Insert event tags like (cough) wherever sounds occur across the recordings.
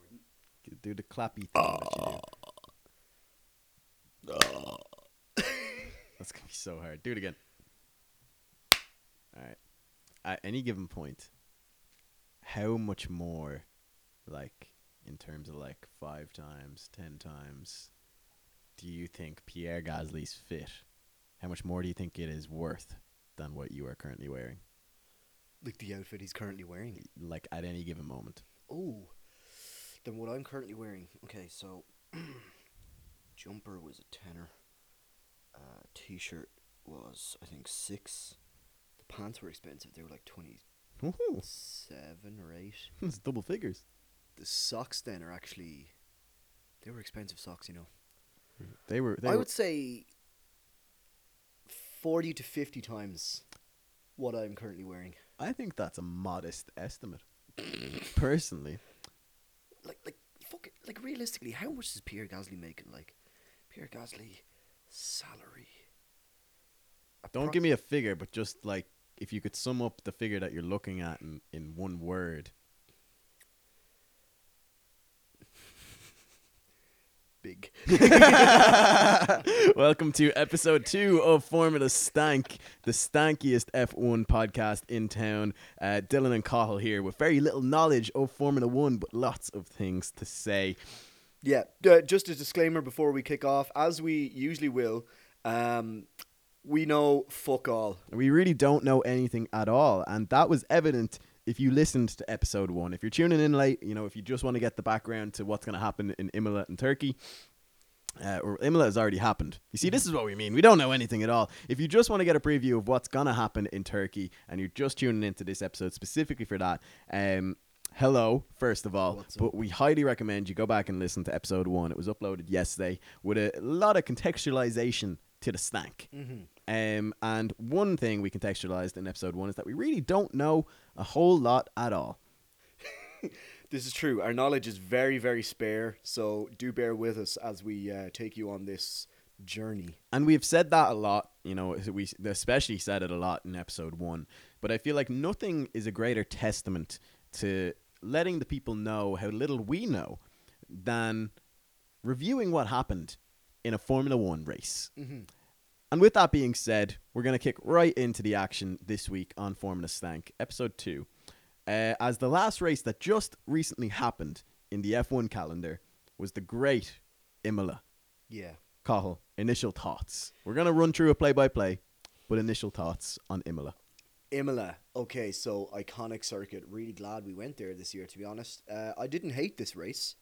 Gordon. Do the clappy thing that you do. (laughs) That's gonna be so hard. Do it again. All right. At any given point, how much more, like in terms of like five times, ten times, do you think Pierre Gasly's fit? How much more do you think it is worth than what you are currently wearing? Like the outfit he's currently wearing. Like at any given moment. Oh, than what I'm currently wearing. Okay, so (clears throat) jumper was a tenner. Uh, t-shirt was I think six. The pants were expensive. They were like twenty seven or eight. (laughs) It's double figures. The socks then are actually they were expensive socks. You know, They were. They I were would say forty to fifty times what I'm currently wearing. I think that's a modest estimate. (laughs) Personally, Like, like, fuck it. Like, realistically, how much is Pierre Gasly making? Like, Pierre Gasly salary. don't give me a figure, but just like if you could sum up the figure that you're looking at in, in one word. Big. (laughs) Welcome to episode two of Formula Stank, the stankiest F1 podcast in town. Uh, Dylan and Cahill here with very little knowledge of Formula One, but lots of things to say. Yeah, uh, just a disclaimer before we kick off, as we usually will, um, we know fuck all. We really don't know anything at all, and that was evident if you listened to episode one. If you're tuning in late, you know, if you just want to get the background to what's going to happen in Imola and Turkey, uh, or Imola has already happened. You see, this is what we mean. We don't know anything at all. If you just want to get a preview of what's going to happen in Turkey, and you're just tuning into this episode specifically for that, um, hello, first of all. But we highly recommend you go back and listen to episode one. It was uploaded yesterday with a lot of contextualization to the stank. Mm-hmm. Um, and one thing we contextualized in episode one is that we really don't know a whole lot at all. (laughs) This is true. Our knowledge is very, very spare, so do bear with us as we uh, take you on this journey. And we've said that a lot, you know, we especially said it a lot in episode one. But I feel like nothing is a greater testament to letting the people know how little we know than reviewing what happened in a Formula One race. Mm-hmm. And with that being said, we're going to kick right into the action this week on Formula Stank, episode two. Uh, as the last race that just recently happened in the F1 calendar was the great Imola. Yeah. Cahill, initial thoughts. We're going to run through a play by play, but initial thoughts on Imola. Imola. Okay, so iconic circuit. Really glad we went there this year, to be honest. Uh, I didn't hate this race.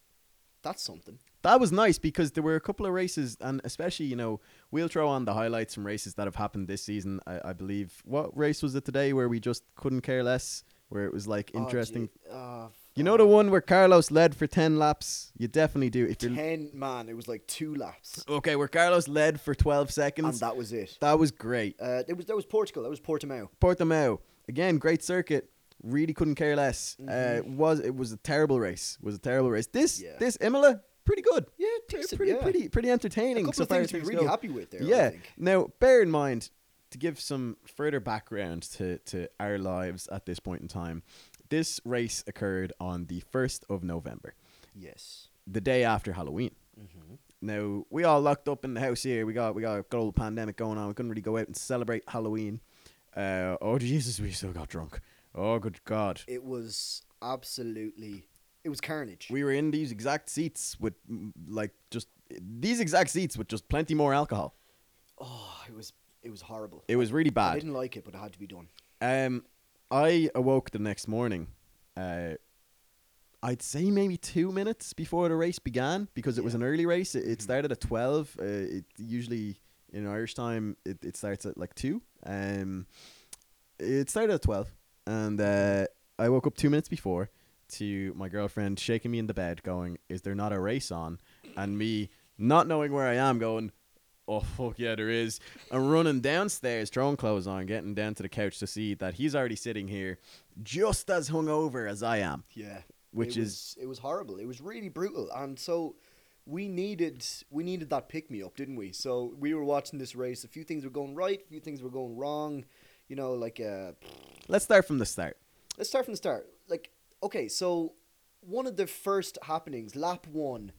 That's something. That was nice because there were a couple of races, and especially, you know, we'll throw on the highlights from races that have happened this season. I, I believe. What race was it today where we just couldn't care less? Where it was like Oh, interesting. uh, You know the one where Carlos led for 10 laps? You definitely do. If you're Ten man, it was like two laps, Okay, where Carlos led for 12 seconds, and that was it. that was great. Uh, it was that was Portugal. That was Portimao. Portimao, again, great circuit. Really couldn't care less. Uh, Mhm. it was it was a terrible race. It was a terrible race. This Yeah. this Imola pretty good. Yeah, Pretty decent, pretty yeah. pretty, pretty A entertaining. couple so of things to be really go. happy with there. I Yeah. Now, bear in mind to give some further background to to our lives at this point in time. This race occurred on the first of November, Yes. the day after Halloween. Mm-hmm. Now we all locked up in the house here. We got we got a good old pandemic going on. We couldn't really go out and celebrate Halloween. Uh, oh Jesus, we still got drunk. Oh good God, It was absolutely. It was carnage. we were in these exact seats with like just these exact seats with just plenty more alcohol. oh, it was. It was horrible. It was really bad. I didn't like it, but it had to be done. Um, I awoke the next morning. Uh, I'd say maybe two minutes before the race began because it was an early race. It, it Mhm. started at twelve. Uh, it usually in Irish time it, it starts at like two. Um, it started at twelve, and uh, I woke up two minutes before to my girlfriend shaking me in the bed, going, "Is there not a race on?" And me not knowing where I am, going, "Oh fuck yeah, there is!" And running downstairs, throwing clothes on, getting down to the couch to see that he's already sitting here, just as hungover as I am, Yeah. which it is was, it was horrible. It was really brutal, and so we needed we needed that pick me up, didn't we? So we were watching this race. A few things were going right, a few things were going wrong. You know, like uh, Let's start from the start. let's start from the start. Like, okay, so one of the first happenings, lap one,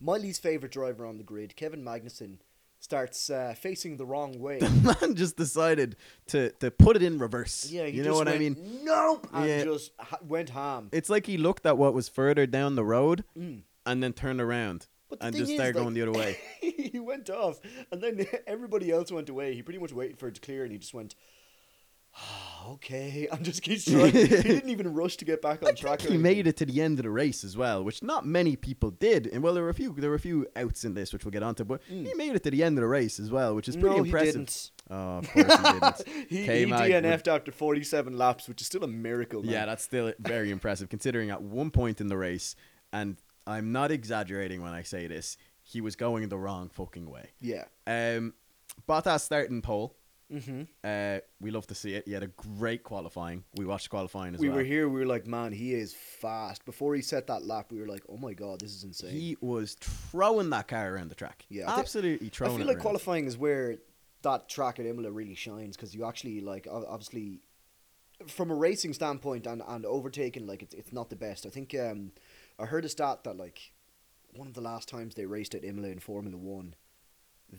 Miley's favorite driver on the grid, Kevin Magnussen, starts uh, facing the wrong way. (laughs) The Man just decided to to put it in reverse. Yeah, he you know what I mean. Nope, and Yeah. just ha- went ham. It's like he looked at what was further down the road Mm. and then turned around But and just is, started like, going the other way. (laughs) he went off, and then (laughs) everybody else went away. He pretty much waited for it to clear, and he just went, "Ah, (sighs) "Okay," (laughs) and just keeps trying. he (laughs) didn't even rush to get back on I track. he made it to the end of the race as well, which not many people did. And well, there were a few, there were a few outs in this, which we'll get onto. But he made it to the end of the race as well, which is pretty no, impressive. he didn't. Oh, of course he didn't. (laughs) he, he K-Mag would- DNF'd after 47 laps, which is still a miracle. Man. Yeah, that's still very impressive considering at one point in the race, and I'm not exaggerating when I say this, he was going the wrong fucking way. yeah. Um, Bottas starting pole. Hmm Uh, we love to see it. He had a great qualifying. We watched qualifying as We well. We were here. We were like, man, he is fast. Before he set that lap, we were like, oh my god, this is insane. He was throwing that car around the track. Yeah, I absolutely I throwing feel it like around. qualifying is where that track at Imola really shines because you actually like obviously from a racing standpoint and, and overtaking like it's it's not the best. I think um I heard a stat that like one of the last times they raced at Imola in Formula One,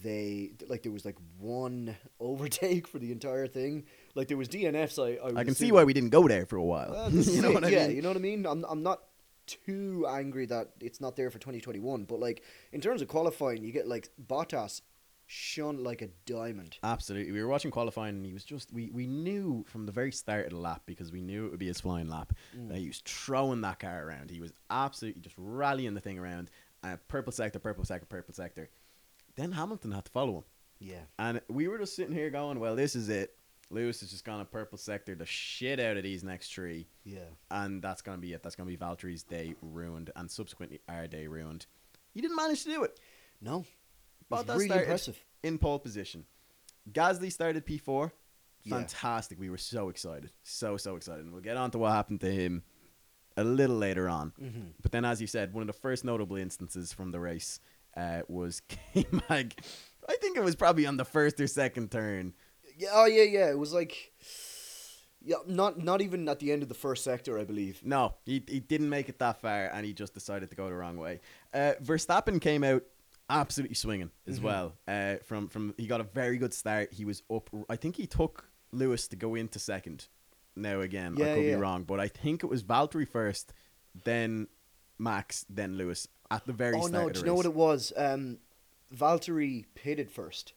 they like there was like one (laughs) overtake for the entire thing. Like there was DNFs. I I, I can see why we didn't go there for a while. this (laughs) you know it, what I yeah, mean? you know what I mean. I'm I'm not too angry that it's not there for 2021, but like in terms of qualifying, you get like Bottas shone like a diamond. Absolutely. We were watching qualifying and he was just we, we knew from the very start of the lap because we knew it would be his flying lap Mm. that he was throwing that car around. He was absolutely just rallying the thing around. Uh, purple sector, purple sector, purple sector. Then Hamilton had to follow him. Yeah, And we were just sitting here going, Well, this is it. Lewis is just gonna purple sector the shit out of these next three. yeah. And that's gonna be it. That's gonna be Valtteri's day ruined and subsequently our day ruined. He didn't manage to do it. No, But Bottas really impressive. in pole position. Gasly started P4. Yeah. Fantastic. We were so excited. So, so excited. And we'll get on to what happened to him a little later on. Mm-hmm. But then, as you said, one of the first notable instances from the race uh, was (laughs) K-Mag. I think it was probably on the first or second turn. Yeah, oh yeah, yeah. It was like, yeah, not not even at the end of the first sector, I believe. No, he, he didn't make it that far and he just decided to go the wrong way. Uh, Verstappen came out absolutely swinging as Mhm. well. Uh, from, from He got a very good start. He was up. I think he took Lewis to go into second. Now, again, I could yeah. be wrong, but I think it was Valtteri first, then Max, then Lewis at the very oh start no, do you know what it was? Um, Valtteri pitted first,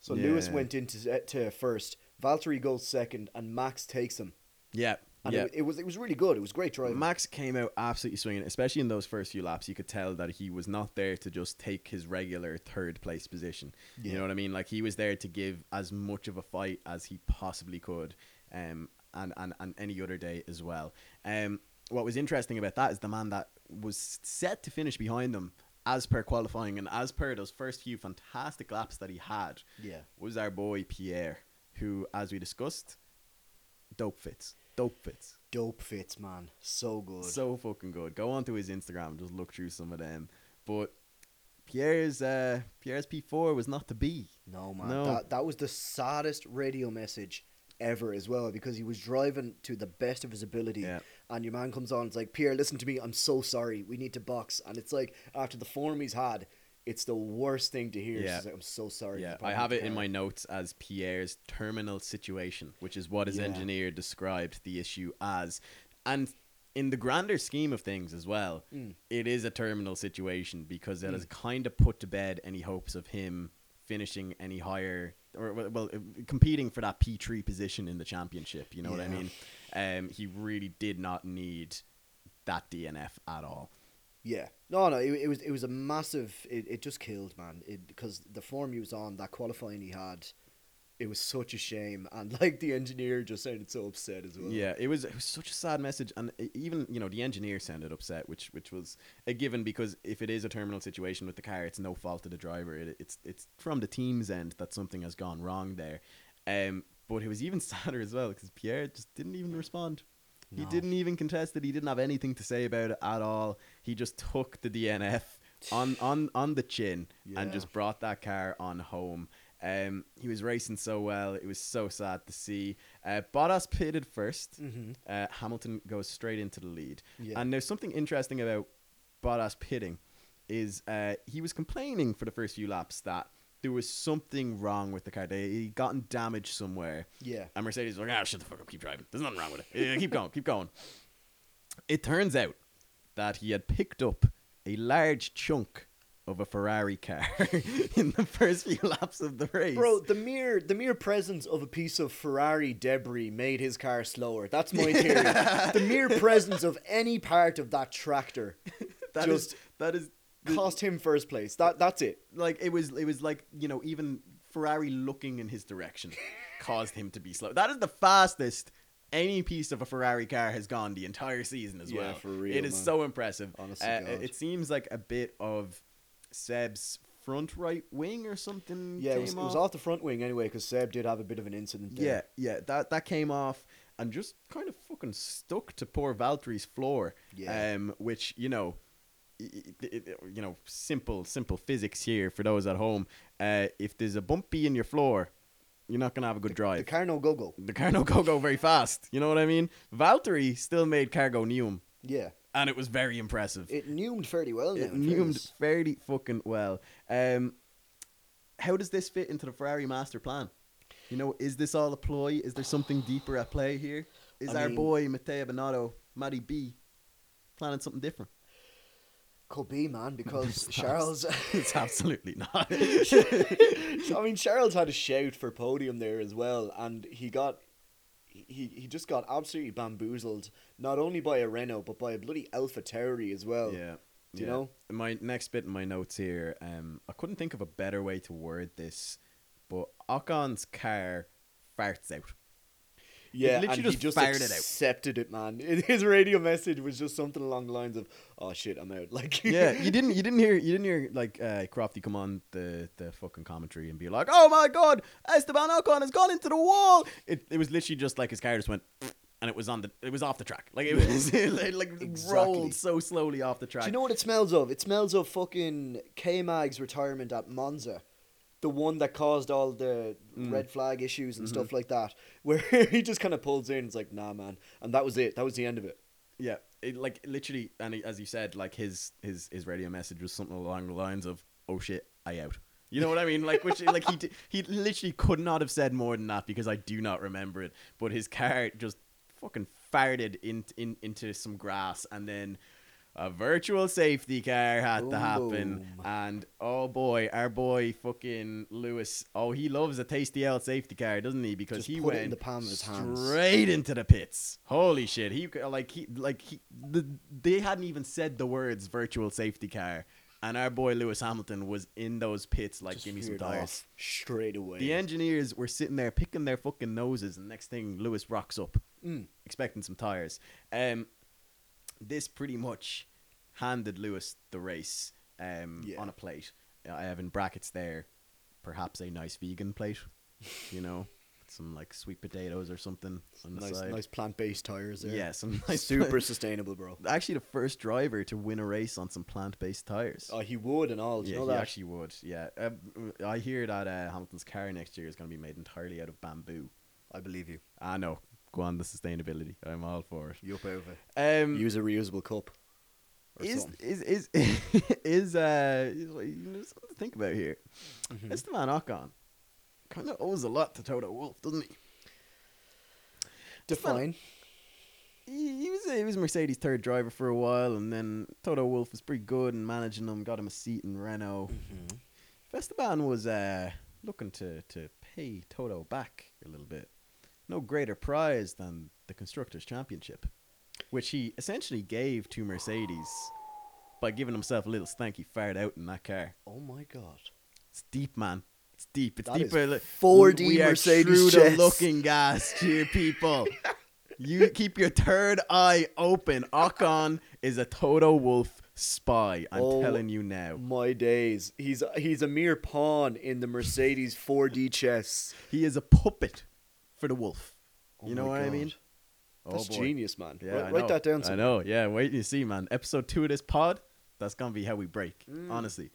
so Lewis went into uh, to first. Valtteri goes second, and Max takes him. yeah, And yeah. it, it was it was really good. It was great driving. Max came out absolutely swinging, especially in those first few laps. You could tell that he was not there to just take his regular third place position. You know what I mean? Like he was there to give as much of a fight as he possibly could, um, and and and any other day as well. Um, what was interesting about that is the man that was set to finish behind them as per qualifying and as per those first few fantastic laps that he had yeah. was our boy Pierre, who, as we discussed, dope fits, dope fits. Dope fits, man. So good. So fucking good. Go onto his Instagram, just look through some of them. But Pierre's uh, Pierre's P four was not to be. no, man. No. That that was the saddest radio message ever as well because he was driving to the best of his ability Yeah. And your man comes on it's like Pierre listen to me I'm so sorry we need to box and it's like after the form he's had it's the worst thing to hear Yeah. Like, I'm so sorry Yeah, I have it in my notes as Pierre's terminal situation, which is what his Yeah. engineer described the issue as. And in the grander scheme of things as well, Mm. it is a terminal situation because it Mm. has kind of put to bed any hopes of him finishing any higher or well, competing for that P3 position in the championship, you know what I mean? Um he really did not need that DNF at all. Yeah, no, no, it, it was it was a massive. It, it just killed, man. It because the form he was on, that qualifying he had, it was such a shame, (laughs) and like the engineer just sounded so upset as well. Yeah, it was it was such a sad message, and even you know the engineer sounded upset, which which was a given because if it is a terminal situation with the car, it's no fault of the driver. It, it's it's from the team's end that something has gone wrong there. Um, but it was even (laughs) sadder as well because Pierre just didn't even respond. He No. didn't even contest it. He didn't have anything to say about it at all. He just took the DNF on (sighs) on on the chin and just brought that car on home. Um, he was racing so well; it was so sad to see. Uh, Bottas pitted 1st Mm-hmm. Uh, Hamilton goes straight into the lead. Yeah. And there's something interesting about Bottas pitting is uh, he was complaining for the first few laps that there was something wrong with the car. They he gotten damaged somewhere. yeah. And Mercedes was like, ah, shut the fuck up, keep driving. There's nothing wrong with it. Yeah, keep going, keep going. It turns out that he had picked up a large chunk of a Ferrari car (laughs) in the first few laps of the race. Bro, the mere the mere presence of a piece of Ferrari debris made his car slower. That's my theory. (laughs) the mere presence of any part of that tractor (laughs) that is just that is cost him first place. That that's it. like it was it was like you know even Ferrari looking in his direction (laughs) caused him to be slow. That is the fastest any piece of a Ferrari car has gone the entire season as Yeah, well. for real, it is man. so impressive. Honest to Uh, it seems like a bit of Seb's front right wing or something. Yeah, it was, it was off. the front wing anyway because Seb did have a bit of an incident there. Yeah, yeah, that that came off and just kind of fucking stuck to poor Valtteri's floor. Yeah. Um, which you know, you know, simple simple physics here for those at home. Uh, if there's a bumpy in your floor, you're not gonna have a good The drive. car no go go. The car no go go very fast. You know what I mean? Valtteri still made cargo Neum, Yeah. and it was very impressive. It neumed fairly well now. It neumed fairly fucking well. Um, how does this fit into the Ferrari master plan? You know, is this all a ploy? Is there something deeper at play here? Is I our mean- boy Matteo Binotto, Matty B, planning something different? Could be, man, (laughs) because It's Charles. (laughs) it's absolutely not. (laughs) I mean, Charles had a shout for podium there as well, and he got. He, he just got absolutely bamboozled, not only by a Renault, but by a bloody Alpha Tauri as well. yeah. Do you yeah. know? My next bit in my notes here, um, I couldn't think of a better way to word this, but Ocon's car farts out. Yeah, literally and just he just fired it out. accepted it, man. (laughs) His radio message was just something along the lines of, "Oh shit, I'm out." (laughs) Like, yeah, you didn't you didn't hear you didn't hear like uh, Crofty come on the the fucking commentary and be like, "Oh my god, Esteban Ocon has gone into the wall." It it was literally just like his car just went (sniffs) and it was on the it was off the track. Like it was (laughs) like, like Exactly. rolled so slowly off the track. Do you know what it smells of? It smells of fucking K Mag's retirement at Monza. The one that caused all the Mm. red flag issues and Mm-hmm. stuff like that. (laughs) Where he just kind of pulls in, it's like, nah, man. And that was it. That was the end of it. Yeah, it, like literally, and he, as you said, like his his his radio message was something along the lines of, "Oh shit, I out." You know what I mean? Like which like he d- (laughs) he literally could not have said more than that because I do not remember it. But his car just fucking farted in, in into some grass, and then a virtual safety car had to happen. Boom. And oh boy, our boy fucking Lewis. Oh, he loves a tasty L safety car, doesn't he? Because Just he went in the palm of his hands. straight into the pits. Holy shit! He like he like he the, they hadn't even said the words virtual safety car, and our boy Lewis Hamilton was in those pits like Just give me some tires. straight away. The engineers were sitting there picking their fucking noses, and next thing Lewis rocks up, Mm. expecting some tires. Um, this pretty much handed Lewis the race um, Yeah. on a plate. I have in brackets there, perhaps a nice vegan plate, you know, (laughs) some like sweet potatoes or something on the Nice, side. nice plant-based tires there. Yeah, some (laughs) nice super sustainable, bro. Actually, the first driver to win a race on some plant-based tires. Oh, he would and all. Do yeah, you know he that? actually would. Yeah, um, I hear that uh, Hamilton's car next year is going to be made entirely out of bamboo. I believe you. I know. Go on the sustainability. I'm all for it. You up over. Um, Use a reusable cup. Or is, is is (laughs) is uh you know, something to think about here. Mhm. Esteban Ocon kind of owes a lot to Toto Wolff, doesn't he? Define. he, he was he was Mercedes' third driver for a while, and then Toto Wolff was pretty good in managing him, got him a seat in Renault. Mm-hmm. Esteban was uh, looking to, to pay Toto back a little bit. No greater prize than the Constructors' Championship, which he essentially gave to Mercedes by giving himself a little stanky fart out in that car. Oh my god. It's deep, man. It's deep. It's That is deeper. li- 4D we are Mercedes chest. the looking gas here, people. (laughs) you keep your third eye open. Ocon is a Toto Wolff spy. I'm Oh telling you now. My days. He's he's a mere pawn in the Mercedes 4D chess. He is a puppet for the wolf. Oh you know what I God. That's oh boy. genius, man. Yeah, write, write that down. I know. Yeah, wait and you see, man. Episode two of this pod, that's gonna be how we break. Mm. Honestly.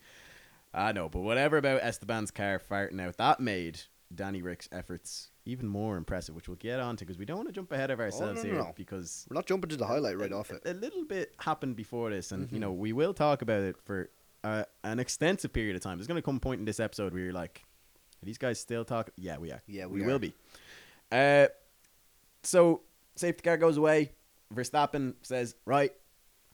I know, but whatever about Esteban's car farting out, that made Danny Rick's efforts even more impressive, which we'll get on to because we don't want to jump ahead of ourselves no, no, here no. because We're not jumping to the highlight right off it. a little bit happened before this, and you Mhm. know we will talk about it for uh, an extensive period of time. There's going to come a point in this episode where you're like, "Are these guys still talking?" Yeah, we are. Yeah, we, we will be. Uh, so safety car goes away. Verstappen says, "Right,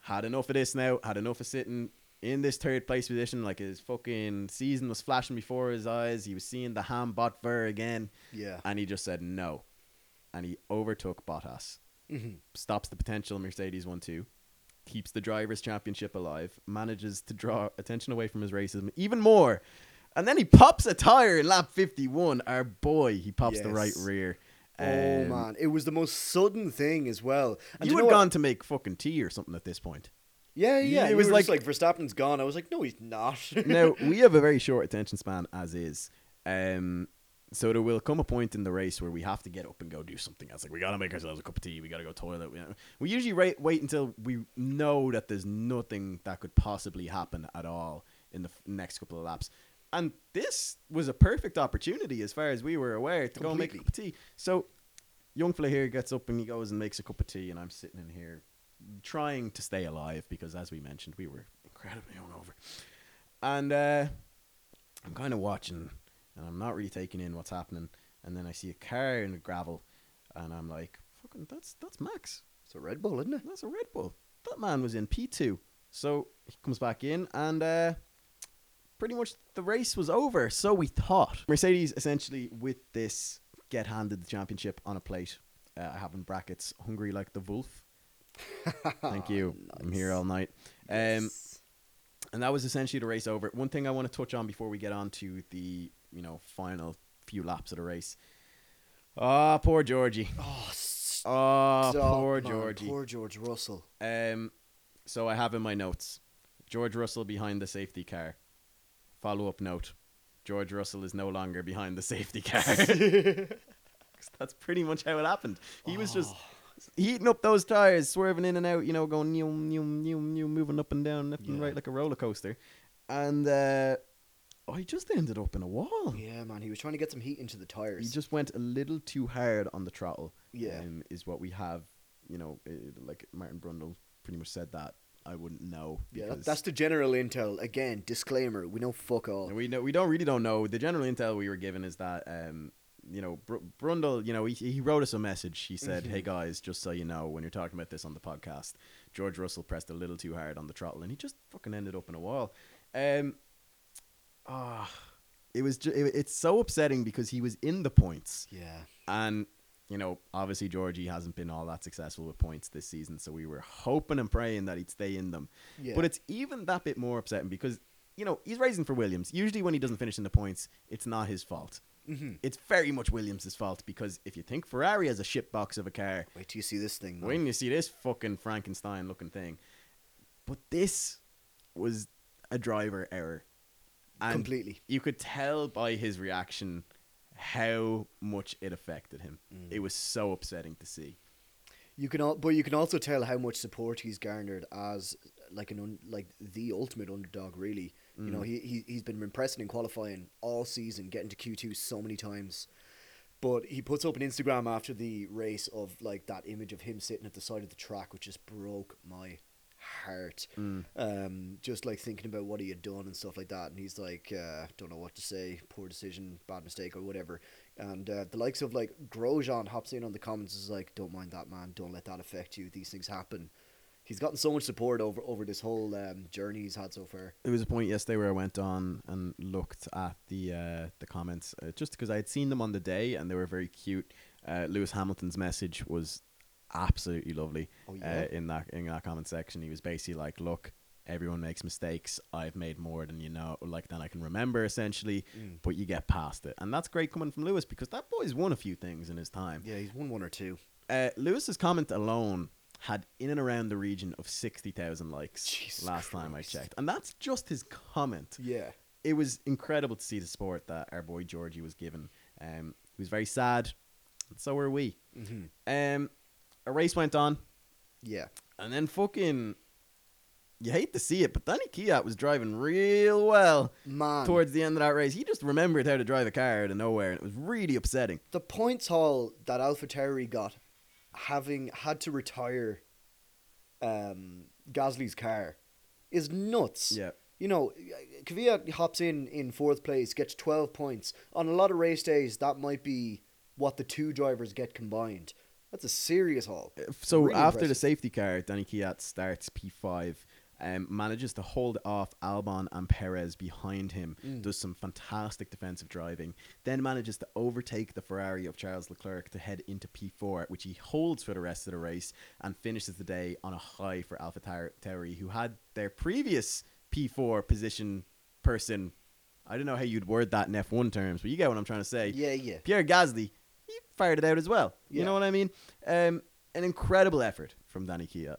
had enough of this now. Had enough of sitting in this third place position. Like his fucking season was flashing before his eyes. He was seeing the ham bot ver again, Yeah. and he just said no, and he overtook Bottas." hmm stops the potential Mercedes 1 2, keeps the Drivers' Championship alive, manages to draw attention away from his racism even more. And then he pops a tire in lap 51. Our boy, he pops the right rear. Oh Um, man, it was the most sudden thing as well. And You would know have what? gone to make fucking tea or something at this point. Yeah, yeah. it It was like- like Verstappen's gone. I was like, no, he's not. (laughs) now, we have a very short attention span as is. Um, so there will come a point in the race where we have to get up and go do something else. Like we gotta make ourselves a cup of tea. We gotta go toilet. We, we usually wait, wait until we know that there's nothing that could possibly happen at all in the f- next couple of laps. And this was a perfect opportunity, as far as we were aware, to go and make a cup of tea. So, young fella here gets up and he goes and makes a cup of tea, and I'm sitting in here trying to stay alive because, as we mentioned, we were incredibly hungover. And uh, I'm kind of watching, and I'm not really taking in what's happening. And then I see a car in the gravel, and I'm like, "Fucking, that's that's Max. it's a Red Bull, isn't it? That's a Red Bull. That man was in P2. So he comes back in, and uh, pretty much the race was over. So we thought. Mercedes essentially, with this, get handed the championship on a plate. Uh, I have in brackets, hungry like the wolf. (laughs) Thank you. I'm here all night. Um, Yes. and that was essentially the race over. One thing I want to touch on before we get on to the you know final few laps of the race. Ah, poor Georgie. oh, s- Oh, poor man, Georgie. Poor George Russell. Um, so I have in my notes George Russell behind the safety car. Follow up note: George Russell is no longer behind the safety (laughs) car. (laughs) That's pretty much how it happened. He was just Oh, heating up those tires, swerving in and out, you know, going new, new, new, new, moving up and down, left and right like a roller coaster. And uh, I just ended up in a wall. Yeah, man. He was trying to get some heat into the tires. He just went a little too hard on the throttle. Yeah. um, is what we have. You know, uh, like Martin Brundle pretty much said that. I wouldn't know. yeah, that- that's the general intel. Again, disclaimer: we know fuck all. we know we don't really don't know. The general intel we were given is that um, you know, Br- Brundle, you know, he, he wrote us a message. He said, Mhm. "Hey guys, just so you know, when you're talking about this on the podcast, George Russell pressed a little too hard on the throttle, and he just fucking ended up in a wall." Um, ah, it was ju- it, it's so upsetting because he was in the points, Yeah. and you know, obviously Georgie hasn't been all that successful with points this season, so we were hoping and praying that he'd stay in them. Yeah. But it's even that bit more upsetting because, you know, he's racing for Williams. Usually when he doesn't finish in the points, it's not his fault. hmm It's very much Williams' fault because if you think Ferrari has a shitbox of a car, Wait till you see this thing. Man. when you see this fucking Frankenstein looking thing, but this was a driver error. And Completely. you could tell by his reaction how much it affected him. Mm. It was so upsetting to see. You can, al- but you can also tell how much support he's garnered as like an un- like the ultimate underdog. Really, you know, Mm. he, he he's been impressing in qualifying all season, getting to Q two so many times. But he puts up an Instagram after the race of like that image of him sitting at the side of the track, which just broke my heart. Mm. Um, just like thinking about what he had done and stuff like that, and he's like, uh, don't know what to say, poor decision, bad mistake, or whatever. And uh, the likes of like Grosjean hops in on the comments is like, don't mind that man, don't let that affect you. These things happen. He's gotten so much support over over this whole um, journey he's had so far. There was a point yesterday where I went on and looked at the uh, the comments uh, just because I had seen them on the day and they were very cute. Uh, Lewis Hamilton's message was absolutely lovely. Oh yeah, uh, in that in that comment section. He was basically like, "Look, everyone makes mistakes. I've made more than you know, like than I can remember, essentially. Mm. But you get past it, and that's great coming from Lewis because that boy's won a few things in his time. yeah, he's won one or two. Uh, Lewis's comment alone had in and around the region of sixty thousand likes Jesus last time I checked, and that's just his comment. Yeah, It was incredible to see the support that our boy Georgie was given. Um, he was very sad, so were we. hmm Um, a race went on. yeah, And then fucking you hate to see it, but Danny Kvyat was driving real well Man, towards the end of that race. He just remembered how to drive a car out of nowhere, and it was really upsetting. the points haul that Alpha Tauri got, having had to retire um, Gasly's car, is nuts. Yeah. You know, Kvyat hops in in fourth place, gets 12 points. On a lot of race days, that might be what the two drivers get combined. That's a serious haul. So Really after the safety car, Danny Kvyat starts P5, um, manages to hold off Albon and Perez behind him, Mm. does some fantastic defensive driving, then manages to overtake the Ferrari of Charles Leclerc to head into P4, which he holds for the rest of the race and finishes the day on a high for Alpha Tauri, who had their previous P4 position person. I don't know how you'd word that in F1 terms, but you get what I'm trying to say. Yeah, yeah. Pierre Gasly, fired it out as well. You Yeah. know what I mean? Um, an incredible effort from Danny Kvyat.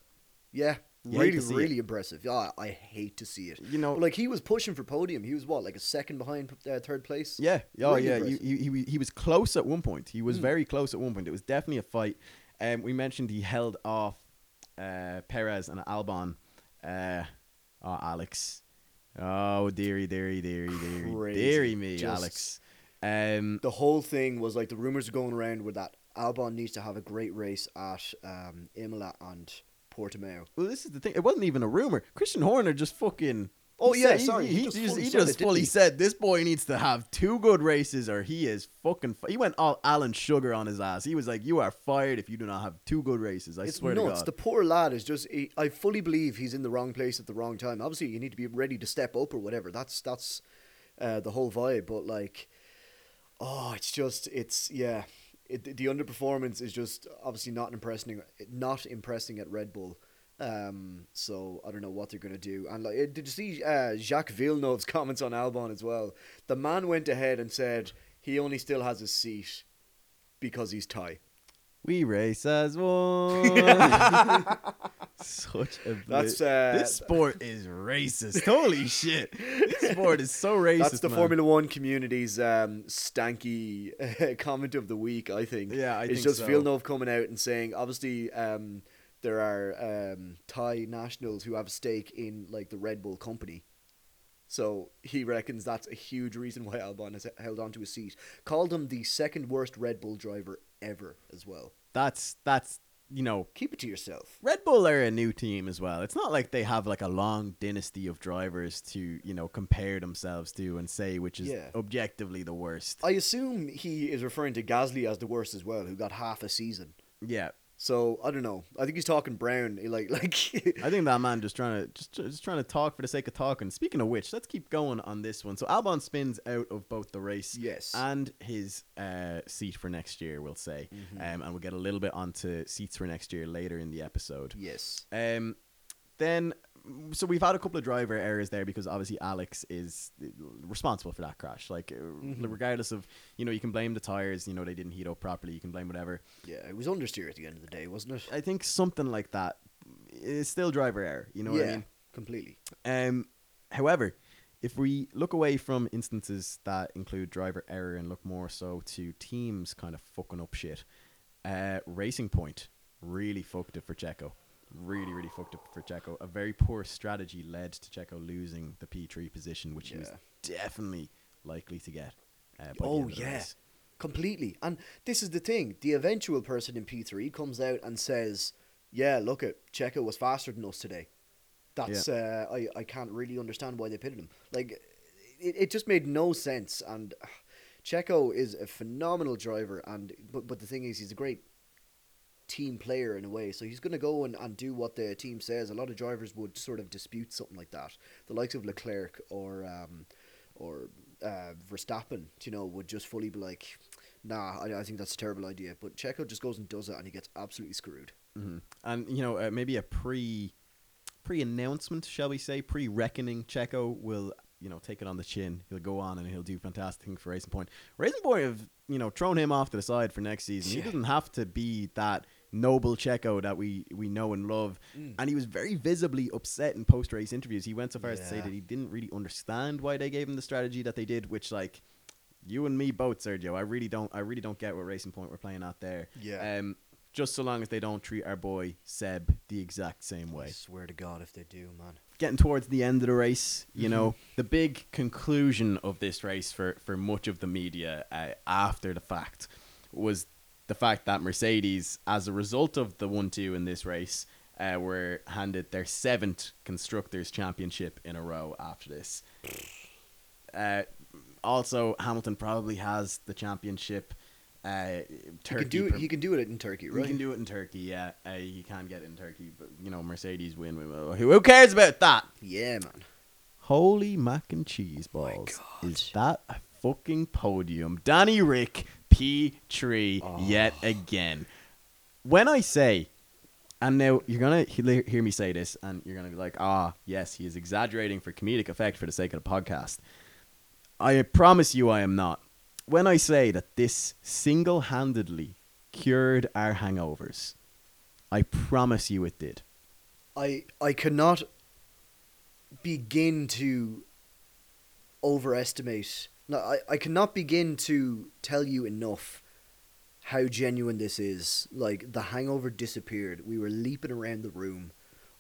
Yeah. You really, really impressive. Yeah, I hate to see it. You know, But, like he was pushing for podium. He was what, like a second behind uh, third place. yeah, oh really yeah, you, he, he he was close at one point. He was Hmm. very close at one point. It was definitely a fight. Um, we mentioned he held off uh, Perez and Albon. Uh, oh, Alex. Oh, dearie, dearie, dearie, dearie, Crazy. dearie me, Just- Alex. Um, The whole thing was like the rumors going around with that Albon needs to have a great race at um, Imola and Portimao. well, this is the thing. It wasn't even a rumor. Christian Horner just fucking. Oh, yeah, said- he- sorry, He, he just, just fully he said just it, fully he? said this boy needs to have two good races, or he is fucking. He went all Alan Sugar on his ass. He was like, "You are fired if you do not have two good races." I it's swear nuts. to God. No, it's the poor lad is just. He, I fully believe he's in the wrong place at the wrong time. Obviously, you need to be ready to step up or whatever. That's that's uh, the whole vibe. But like, oh, it's just it's yeah. It, the underperformance is just obviously not impressing. Not impressing at Red Bull. Um, so I don't know what they're gonna do. And like, did you see uh, Jacques Villeneuve's (laughs) comments on Albon as well? The man went ahead and said he only still has a seat because he's Thai. We race as one. (laughs) Such a That's, uh, this sport is racist. Holy (laughs) shit! This sport is so racist. That's the man. Formula One community's um, stanky (laughs) comment of the week. I think. Yeah, I it's think just so. Villeneuve coming out and saying, obviously, um, there are um, Thai nationals who have a stake in like the Red Bull company. So he reckons that's a huge reason why Albon has held on to his seat. Called him the second worst Red Bull driver ever as well. That's that's you know Keep it to yourself. Red Bull are a new team as well. It's not like they have like a long dynasty of drivers to, you know, compare themselves to and say which is Yeah. objectively the worst. I assume he is referring to Gasly as the worst as well, who got half a season. yeah. So I don't know. I think he's talking Brown. Like (laughs) like. I think that man just trying to just, just trying to talk for the sake of talking. Speaking of which, let's keep going on this one. So Albon spins out of both the race Yes. and his uh, seat for next year, we'll say. Mm-hmm. Um, and we'll get a little bit onto seats for next year later in the episode. yes. Um, then, so we've had a couple of driver errors there because obviously Alex is responsible for that crash. Like, uh, Mm-hmm. regardless of, you know, you can blame the tires, you know, they didn't heat up properly, you can blame whatever. Yeah, it was understeer at the end of the day, wasn't it? I think something like that is still driver error, you know yeah, what I mean? completely. Um, however, if we look away from instances that include driver error and look more so to teams kind of fucking up shit, uh, Racing Point really fucked it for Checo. Really, really fucked up for Checo. A very poor strategy led to Checo losing the P3 position, which he was definitely likely to get. Uh, Oh yeah, completely. And this is the thing: the eventual person in P three comes out and says, "Yeah, look at Checo was faster than us today." That's uh, I I can't really understand why they pitted him. Like, it, it just made no sense. And uh, Checo is a phenomenal driver, and but but the thing is, he's a great team player in a way. So he's going to go and, and do what the team says. A lot of drivers would sort of dispute something like that. The likes of Leclerc or um, or uh, Verstappen, you know, would just fully be like, nah, I, I think that's a terrible idea. But Checo just goes and does it, and he gets absolutely screwed. hmm And you know, uh, maybe a pre pre announcement, shall we say, pre reckoning. Checo will you know take it on the chin. He'll go on and he'll do fantastic things for Racing Point. Racing Point have you know thrown him off to the side for next season. He doesn't have to be that noble Checo that we we know and love. Mm. And he was very visibly upset in post race interviews. He went so far as to say that he didn't really understand why they gave him the strategy that they did, which like. You and me both, Sergio. I really don't. I really don't get what Racing Point we're playing out there. Yeah. Um, just so long as they don't treat our boy Seb the exact same way. I swear to God, if they do, man. getting towards the end of the race. You know, the big conclusion of this race for for much of the media uh, after the fact was the fact that Mercedes, as a result of the one-two in this race, uh, were handed their seventh constructors championship in a row after this. Uh, also, Hamilton probably has the championship. Uh, He can do per- it. He can do it in Turkey, right? he can do it in Turkey, yeah. Uh, he can get it in Turkey, but you know, Mercedes win. Who, cares about that? yeah, man. Holy mac and cheese balls! God. Is that a fucking podium? Danny Rick P tree Oh. yet again. When I say, and now you're gonna he- hear me say this, and you're gonna be like, ah, yes, he is exaggerating for comedic effect for the sake of the podcast. I promise you, I am not. When I say that this single-handedly cured our hangovers, I promise you it did. I I cannot begin to overestimate. No, I, I cannot begin to tell you enough how genuine this is. Like the hangover disappeared. We were leaping around the room.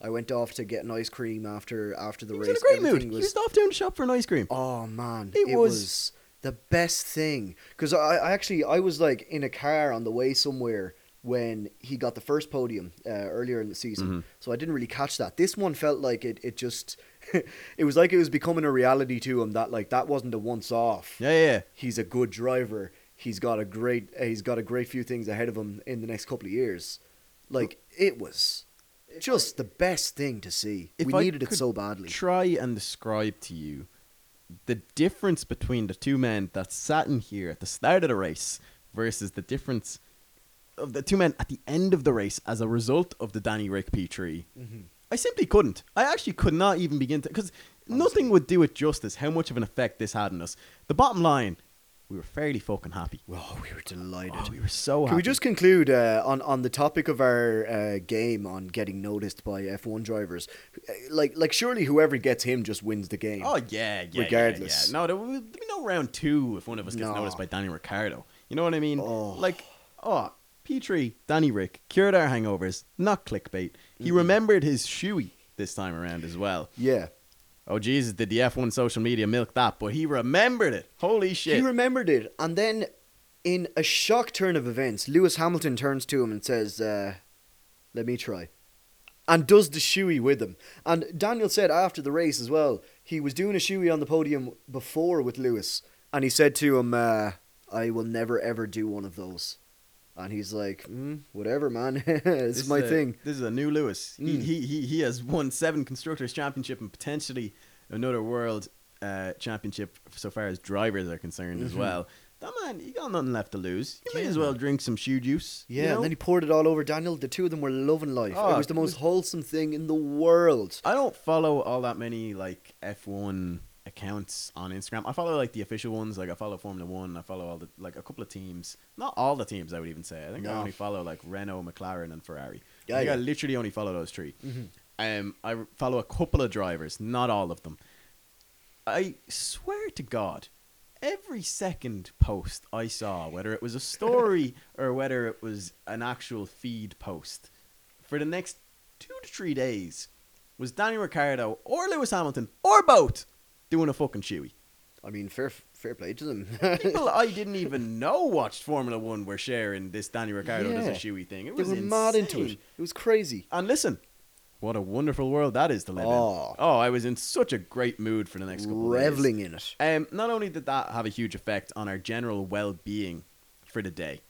I went off to get an ice cream after after the He was race. in a great mood. Everything He was- was off down the shop for an ice cream. Oh man, It it, was- was, the best thing because I, I actually I was like in a car on the way somewhere when he got the first podium uh, earlier in the season, Mhm. so I didn't really catch that. This one felt like it. It just (laughs) it was like it was becoming a reality to him that like that wasn't a once off. Yeah, yeah. He's a good driver. He's got a great. Uh, he's got a great few things ahead of him in the next couple of years. Like it was just the best thing to see. If we I needed it so badly. Try and describe to you the difference between the two men that sat in here at the start of the race versus the difference of the two men at the end of the race as a result of the Danny Rick P tree. I simply couldn't. I actually could not even begin to because nothing would do it justice how much of an effect this had on us. The bottom line, we were fairly fucking happy. Oh, we were delighted. Oh, we were so happy. Can we just conclude uh, on on the topic of our uh, game on getting noticed by F one drivers? Uh, Like like surely whoever gets him just wins the game. Oh yeah, yeah, Regardless. Yeah, yeah. No, there would be no round two if one of us gets No. noticed by Danny Ricciardo. You know what I mean? Oh. Like, oh, Petrie, Danny Rick cured our hangovers, not clickbait. He Mm-mm. remembered his shoey this time around as well. yeah, Oh Jesus, did the F1 social media milk that? But he remembered it. Holy shit! he remembered it, and then in a shock turn of events, Lewis Hamilton turns to him and says, uh, "Let me try," and does the shoey with him. And Daniel said after the race as well, he was doing a shoey on the podium before with Lewis, and he said to him, uh, "I will never ever do one of those." And he's like, mm, "Whatever, man. (laughs) it's This is my a- thing." This is a new Lewis. He, Mm. he he he has won seven constructors championship and potentially another world uh, championship so far as drivers are concerned as Mhm. well. That man, he got nothing left to lose. You may as well man. drink some shoe juice. you Yeah, know? and then he poured it all over Daniel. The two of them were loving life. Oh, it was the most wholesome thing in the world. I don't follow all that many like F1 accounts on Instagram. I follow like the official ones. Like I follow Formula One. I follow all the like a couple of teams. Not all the teams. I would even say. I think I only follow like Renault, McLaren, and Ferrari. Yeah, I think I literally only follow those 3 Mhm. Um, I follow a couple of drivers, not all of them. I swear to God, every second post I saw, whether it was a story (laughs) or whether it was an actual feed post, for the next two to three days, was Danny Ricciardo or Lewis Hamilton or both doing a fucking shoey. I mean, fair fair play to them. People (laughs) I didn't even know watched Formula One were sharing this Danny Ricciardo does a Yeah. shoey thing. It they was were mad into it. It was crazy. And listen, what a wonderful world that is to live Oh. in. Oh, I was in such a great mood for the next couple of days. Reveling in it. Um, not only did that have a huge effect on our general well-being for the day,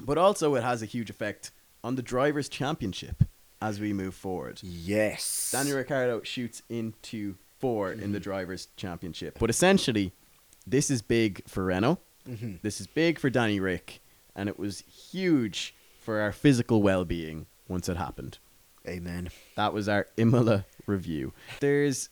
but also it has a huge effect on the drivers' championship as we move forward. Yes. Daniel Ricciardo shoots into 4 in the Mhm. drivers' championship, but essentially, this is big for Renault. hmm This is big for Danny Rick, and it was huge for our physical well-being once it happened. Amen. That was our Imola review. There's,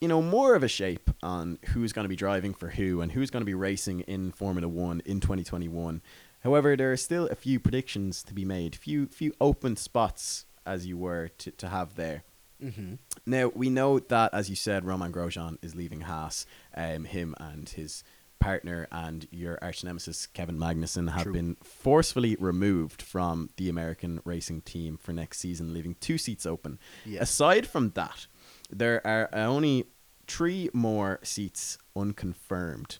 you know, more of a shape on who's going to be driving for who and who's going to be racing in Formula One in 2021. However, there are still a few predictions to be made, few few open spots, as you were, to, to have there. Hmm Now we know that, as you said, Romain Grosjean is leaving Haas. Um, him and his partner and your arch nemesis Kevin Magnussen have True. been forcefully removed from the American racing team for next season, leaving two seats open. Yeah. Aside from that, there are only three more seats unconfirmed.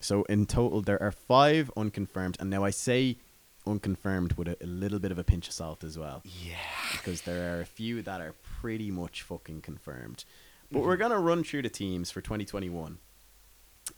So in total, there are five unconfirmed, and now I say unconfirmed with a, a little bit of a pinch of salt as well, Yeah. because there are a few that are pretty much fucking confirmed. But we're gonna run through the teams for 2021,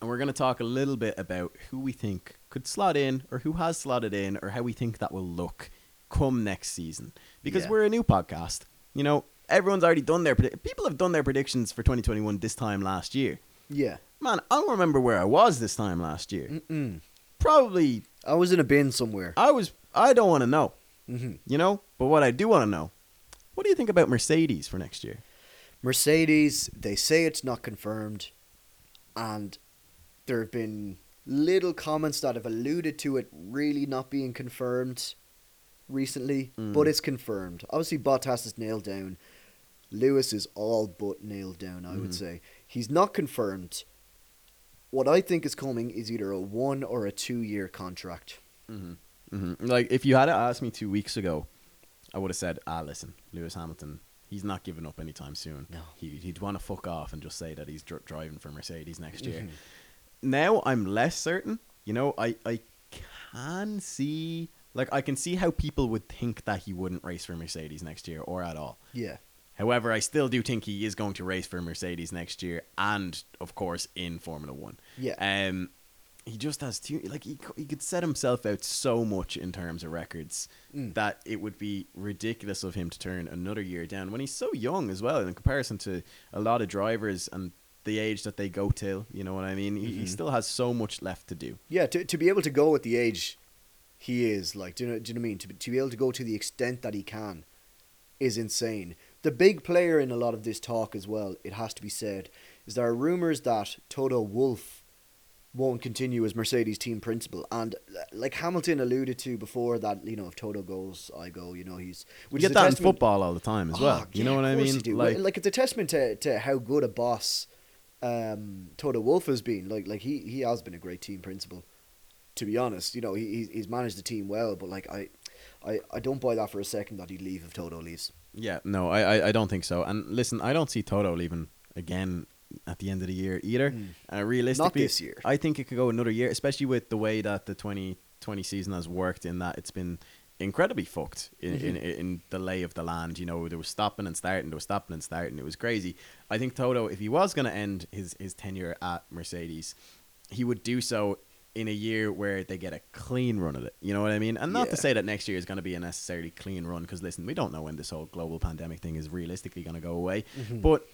and we're gonna talk a little bit about who we think could slot in, or who has slotted in, or how we think that will look come next season. Because Yeah. we're a new podcast, you know. Everyone's already done their predi- people have done their predictions for 2021 this time last year. Yeah. Man, I don't remember where I was this time last year. Mm-mm. Probably I was in a bin somewhere. I was. I don't want to know, hmm you know. But what I do want to know, what do you think about Mercedes for next year? Mercedes, they say it's not confirmed, and there have been little comments that have alluded to it really not being confirmed recently, Mm. but it's confirmed. Obviously, Bottas is nailed down. Lewis is all but nailed down, I would Mhm. say. He's not confirmed. What I think is coming is either a one or a two year contract. Mm-hmm. Mm-hmm. Like if you had asked me two weeks ago, I would have said, "Ah, listen, Lewis Hamilton, he's not giving up anytime soon. No. He he'd want to fuck off and just say that he's dr- driving for Mercedes next year." Mhm. Now I'm less certain. You know, I I can see like I can see how people would think that he wouldn't race for Mercedes next year or at all. Yeah. However, I still do think he is going to race for Mercedes next year, and of course in Formula One. Yeah. Um, he just has too like he he could set himself out so much in terms of records Mm. that it would be ridiculous of him to turn another year down when he's so young as well in comparison to a lot of drivers and the age that they go till. You know what I mean? He, he still has so much left to do. Yeah, to, to be able to go at the age he is, like, do you know, do you know what I mean? To, be- to be able to go to the extent that he can is insane. The big player in a lot of this talk as well, it has to be said, is there are rumours that Toto Wolff won't continue as Mercedes team principal. And like Hamilton alluded to before that, you know, if Toto goes, I go, you know, he's... We get that in football all the time as well. Oh, you know what I mean? Like, like it's a testament to, to how good a boss um, Toto Wolff has been. Like like he, he has been a great team principal. To be honest, you know he he's- he's managed the team well, but like I, I, I don't buy that for a second that he'd leave if Toto leaves. Yeah, no, I, I, I don't think so. And listen, I don't see Toto leaving again at the end of the year either. Mm. Uh, realistically, this year. I think it could go another year, especially with the way that the 2020 season has worked. In that it's been incredibly fucked in, in Mm-hmm. in the lay of the land. You know, there was stopping and starting, there was stopping and starting. It was crazy. I think Toto, if he was going to end his his tenure at Mercedes, he would do so in a year where they get a clean run of it. You know what I mean? And not to say that next year is going to be a necessarily clean run, because listen, we don't know when this whole global pandemic thing is realistically going to go away. Mm-hmm. But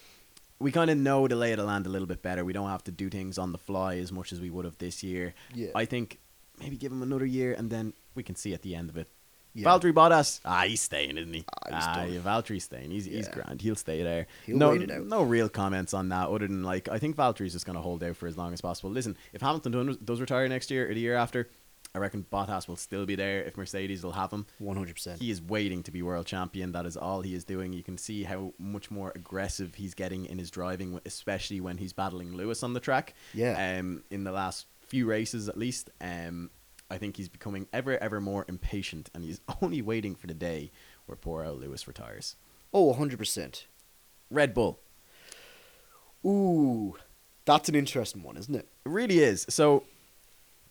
we kind of know the lay of the land a little bit better. We don't have to do things on the fly as much as we would have this year. Yeah. I think maybe give him another year, and then we can see at the end of it. Yeah. Valtteri Bottas, ah, he's staying, isn't he? Ah, he's Ah, yeah, Valtteri's staying. He's he's grand. He'll stay there. He'll no, wait it out. no real comments on that, other than like I think Valtteri's just going to hold out for as long as possible. Listen, if Hamilton does retire next year or the year after, I reckon Bottas will still be there. If Mercedes will have him, One hundred percent. he is waiting to be world champion. That is all he is doing. You can see how much more aggressive he's getting in his driving, especially when he's battling Lewis on the track. Yeah. Um, in the last few races, at least, um, I think he's becoming ever, ever more impatient, and he's (laughs) only waiting for the day where poor old Lewis retires. Oh, 100%. Red Bull, Ooh, that's an interesting one, isn't it? it really is. So,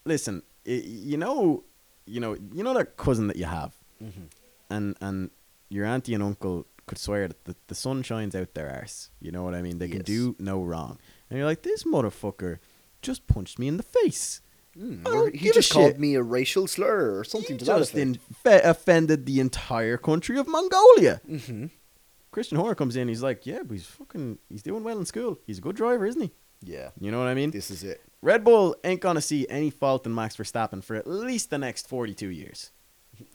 listen, you know, you know, you know that cousin that you have, Mm-hmm. and and your auntie and uncle could swear that the, the sun shines out their arse. You know what I mean? They can do no wrong. And you're like, this motherfucker just punched me in the face. Mm, or he just called shit. me a racial slur or something He to just offended the entire country of Mongolia. mm-hmm. Christian Horner comes in. He's like, yeah, but he's fucking, he's doing well in school. He's a good driver, isn't he? Yeah, You know what I mean? this is it. Red Bull ain't gonna see any fault in Max Verstappen for at least the next forty-two years.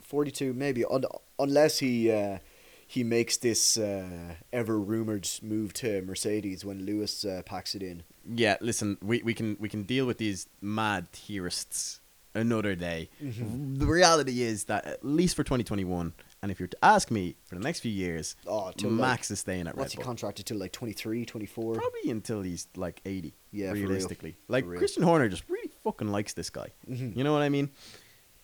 Forty-two, maybe, un- unless he uh, he makes this uh, ever rumored move to Mercedes when Lewis uh, packs it in. Yeah, listen, we, we can we can deal with these mad theorists another day. Mm-hmm. The reality is that at least for 2021, and if you're to ask me for the next few years, Oh, till Max is staying at Red Bull. What's he contracted till like 23, 24? Probably until he's like 80. Yeah, realistically. Like. Christian Horner just really fucking likes this guy. Mhm. You know what I mean?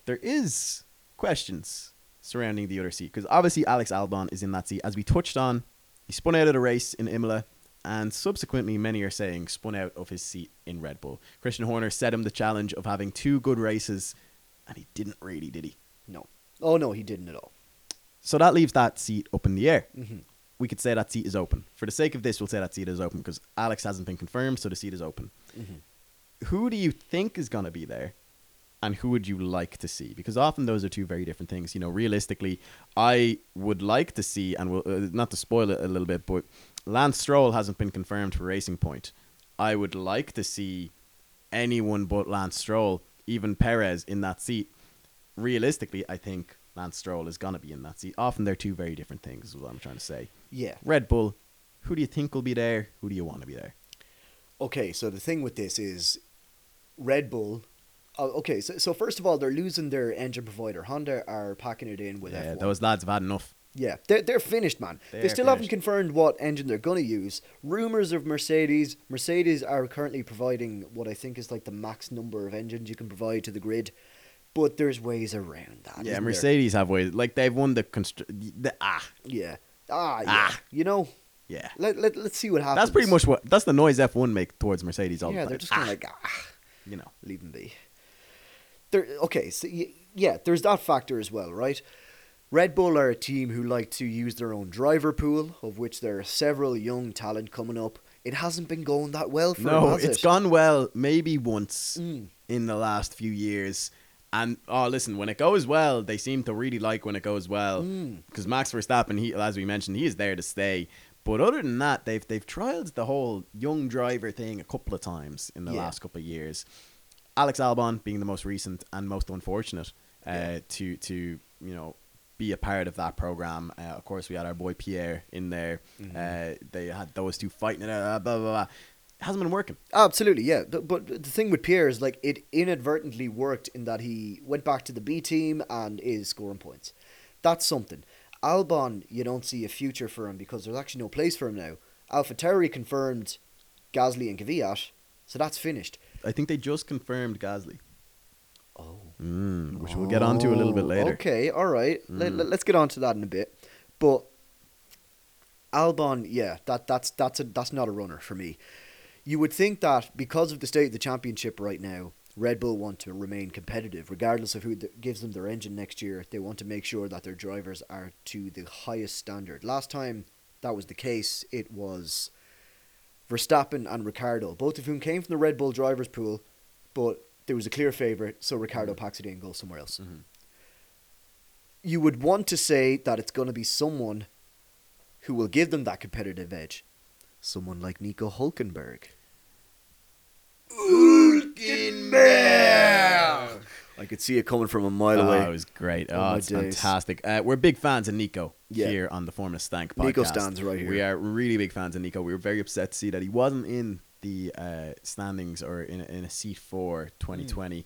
There is questions surrounding the other seat because obviously Alex Albon is in that seat. As we touched on, he spun out of the race in Imola and subsequently, many are saying, spun out of his seat in Red Bull. Christian Horner set him the challenge of having two good races, and he didn't really, did he? No. Oh no, he didn't at all. So that leaves that seat up in the air. Mm-hmm. We could say that seat is open. For the sake of this, we'll say that seat is open because Alex hasn't been confirmed, so the seat is open. Mm-hmm. Who do you think is going to be there? And who would you like to see? Because often those are two very different things. You know, realistically, I would like to see, and we'll, uh, not to spoil it a little bit, but Lance Stroll hasn't been confirmed for Racing Point. I would like to see anyone but Lance Stroll, even Perez, in that seat. Realistically, I think Lance Stroll is going to be in that seat. Often they're two very different things, is what I'm trying to say. Yeah. Red Bull, who do you think will be there? Who do you want to be there? Okay, so the thing with this is Red Bull. Uh, okay, so, so first of all, they're losing their engine provider. Honda are packing it in with yeah, F1. those lads have had enough. Yeah, they're, they're finished, man. They, They still haven't confirmed what engine they're going to use. Rumors of Mercedes. Mercedes are currently providing what I think is like the max number of engines you can provide to the grid, but there's ways around that. Yeah, isn't there? Mercedes have ways like they've won the constr- the ah Yeah. Ah, yeah. Ah. You know, yeah. let, let, let's see what happens. That's pretty much what that's the noise F one make towards Mercedes all Yeah, the they're just kind Ah, like, ah, you know. leave them be. There, okay, so yeah, there's that factor as well, right? Red Bull are a team who like to use their own driver pool, of which there are several young talent coming up. It hasn't been going that well for them, No, has it's it? gone well maybe once Mm. in the last few years. And oh, listen, when it goes well, they seem to really like when it goes well. Mm. Because Max Verstappen, he, as we mentioned, he is there to stay. But other than that, they've they've trialed the whole young driver thing a couple of times in the Yeah. last couple of years. Alex Albon being the most recent and most unfortunate uh, Yeah. to to you know be a part of that program. Uh, of course, we had our boy Pierre in there. Mm-hmm. Uh, they had those two fighting it out. Blah blah blah. It hasn't been working. Absolutely, yeah. Th- But the thing with Pierre is like it inadvertently worked in that he went back to the B team and is scoring points. That's something. Albon, you don't see a future for him because there's actually no place for him now. AlphaTauri confirmed Gasly and Kvyat, so that's finished. I think they just confirmed Gasly, Oh. mm, which we'll get onto a little bit later. Okay, all right. Let, Mm. let, us get on to that in a bit. But Albon, yeah, that that's that's a that's not a runner for me. You would think that because of the state of the championship right now, Red Bull want to remain competitive, regardless of who gives them their engine next year. They want to make sure that their drivers are to the highest standard. Last time that was the case, it was Verstappen and Ricciardo, both of whom came from the Red Bull drivers pool, but there was a clear favourite, so Ricciardo packs it in and goes somewhere else. Mhm. You would want to say that it's going to be someone who will give them that competitive edge. Someone like Nico Hulkenberg. I could see it coming from a mile Oh, away. it was great. Oh, Oh, my it's days. fantastic. Uh, we're big fans of Nico Yeah. here on the Formula Stank podcast. Nico stands right here. We are really big fans of Nico. We were very upset to see that he wasn't in the uh, standings or in a, in a seat for 2020.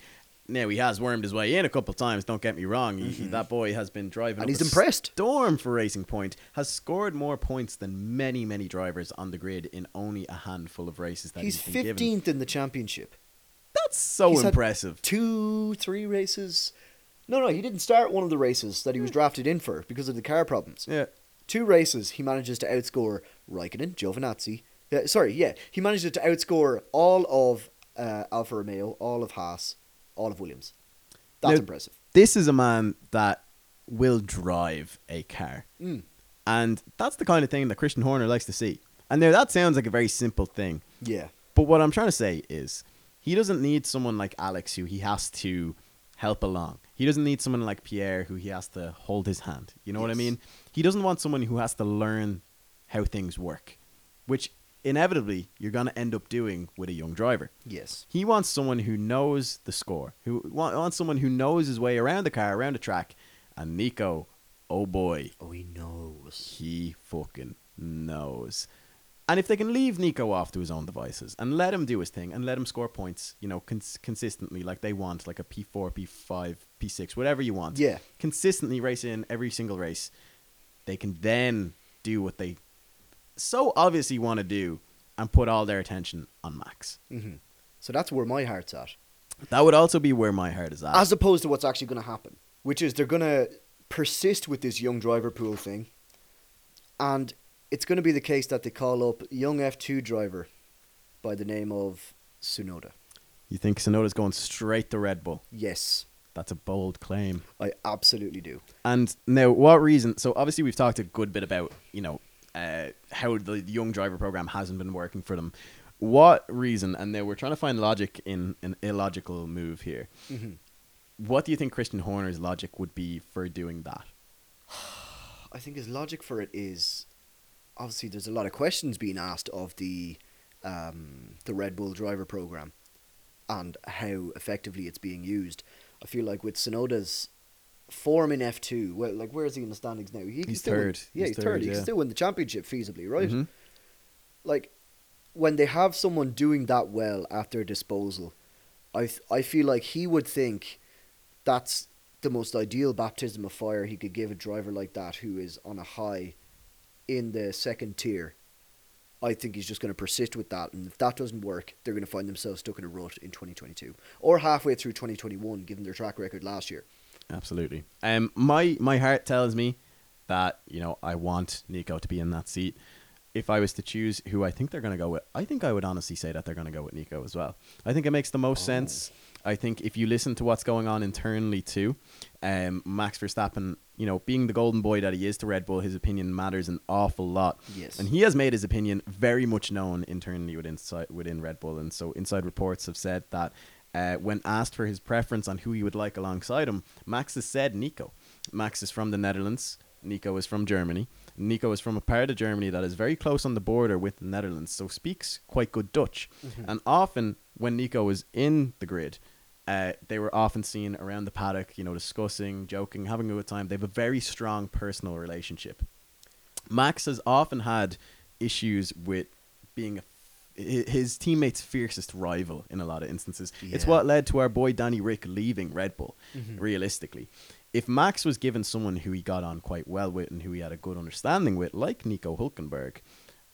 Hmm. Now he has wormed his way in a couple of times. Don't get me wrong. He, he- that boy has been driving, Mm-hmm. And he's a impressed. Storm for Racing Point has scored more points than many many drivers on the grid in only a handful of races that He's he's been given. 15th in the championship. That's so He's impressive. Two, three races. No, no, he didn't start one of the races that he was drafted in for because of the car problems. Yeah. Two races, he manages to outscore Raikkonen, Giovinazzi. Uh, sorry, yeah, he manages to outscore all of uh, Alfa Romeo, all of Haas, all of Williams. That's Now- impressive. this is a man that will drive a car. Mm. And that's the kind of thing that Christian Horner likes to see. And now that sounds like a very simple thing. Yeah, But what I'm trying to say is he doesn't need someone like Alex who he has to help along. He doesn't need someone like Pierre who he has to hold his hand. You know what I mean? He doesn't want someone who has to learn how things work, which inevitably you're going to end up doing with a young driver. yes. He wants someone who knows the score, who wants someone who knows his way around the car, around the track. And Nico, oh boy, Oh, he knows. he fucking knows. And if they can leave Nico off to his own devices and let him do his thing and let him score points, you know, cons- consistently like they want, like a P4, P5, P6, whatever you want, Yeah, consistently race in every single race, they can then do what they so obviously want to do and put all their attention on Max. hmm so that's where my heart's at. That would also be where my heart is at. As opposed to what's actually going to happen, which is they're going to persist with this young driver pool thing. And it's going to be the case that they call up young F2 driver by the name of Tsunoda. You think Tsunoda's going straight to Red Bull? Yes, That's a bold claim. I absolutely do. And now, what reason? So obviously, we've talked a good bit about you know uh, how the young driver program hasn't been working for them. What reason? And now we're trying to find logic in an illogical move here. Mhm. What do you think Christian Horner's logic would be for doing that? (sighs) I think his logic for it is obviously there's a lot of questions being asked of the um, the Red Bull driver program and how effectively it's being used. I feel like with Tsunoda's form in F two, well, like where is he in the standings now? He can He's still win- third. yeah, He's he's, third. third, He yeah. can still win the championship feasibly, right? Mhm. Like when they have someone doing that well at their disposal, I th- I feel like he would think that's the most ideal baptism of fire he could give a driver like that who is on a high in the second tier. I think he's just going to persist with that, and if that doesn't work, they're going to find themselves stuck in a rut in 2022 or halfway through 2021, given their track record last year. Absolutely. Um, my my heart tells me that you know I want Nico to be in that seat. If I was to choose who I think they're going to go with, I think I would honestly say that they're going to go with Nico as well. I think it makes the most Oh. sense. I think if you listen to what's going on internally too, um, Max Verstappen, you know, being the golden boy that he is to Red Bull, his opinion matters an awful lot. Yes. And he has made his opinion very much known internally within within Red Bull, and so inside reports have said that uh, when asked for his preference on who he would like alongside him, Max has said Nico. Max is from the Netherlands. Nico is from Germany. Nico is from a part of Germany that is very close on the border with the Netherlands, so speaks quite good Dutch. And often when Nico was in the grid, uh, they were often seen around the paddock, you know, discussing, joking, having a good time. They have a very strong personal relationship. Max has often had issues with being a, his teammates' fiercest rival in a lot of instances. It's what led to our boy Danny Rick leaving Red Bull, Mhm. realistically. If Max was given someone who he got on quite well with and who he had a good understanding with, like Nico Hulkenberg,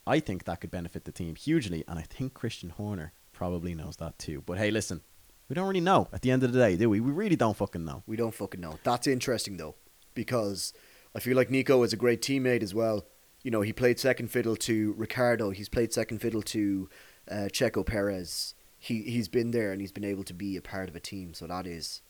I think that could benefit the team hugely. And I think Christian Horner probably knows that too. But hey, listen, we don't really know at the end of the day, do we? We really don't fucking know. We don't fucking know. That's interesting though, because I feel like Nico is a great teammate as well. You know, he played second fiddle to Ricciardo. He's played second fiddle to uh, Checo Perez. He he's been there and he's been able to be a part of a team. So that is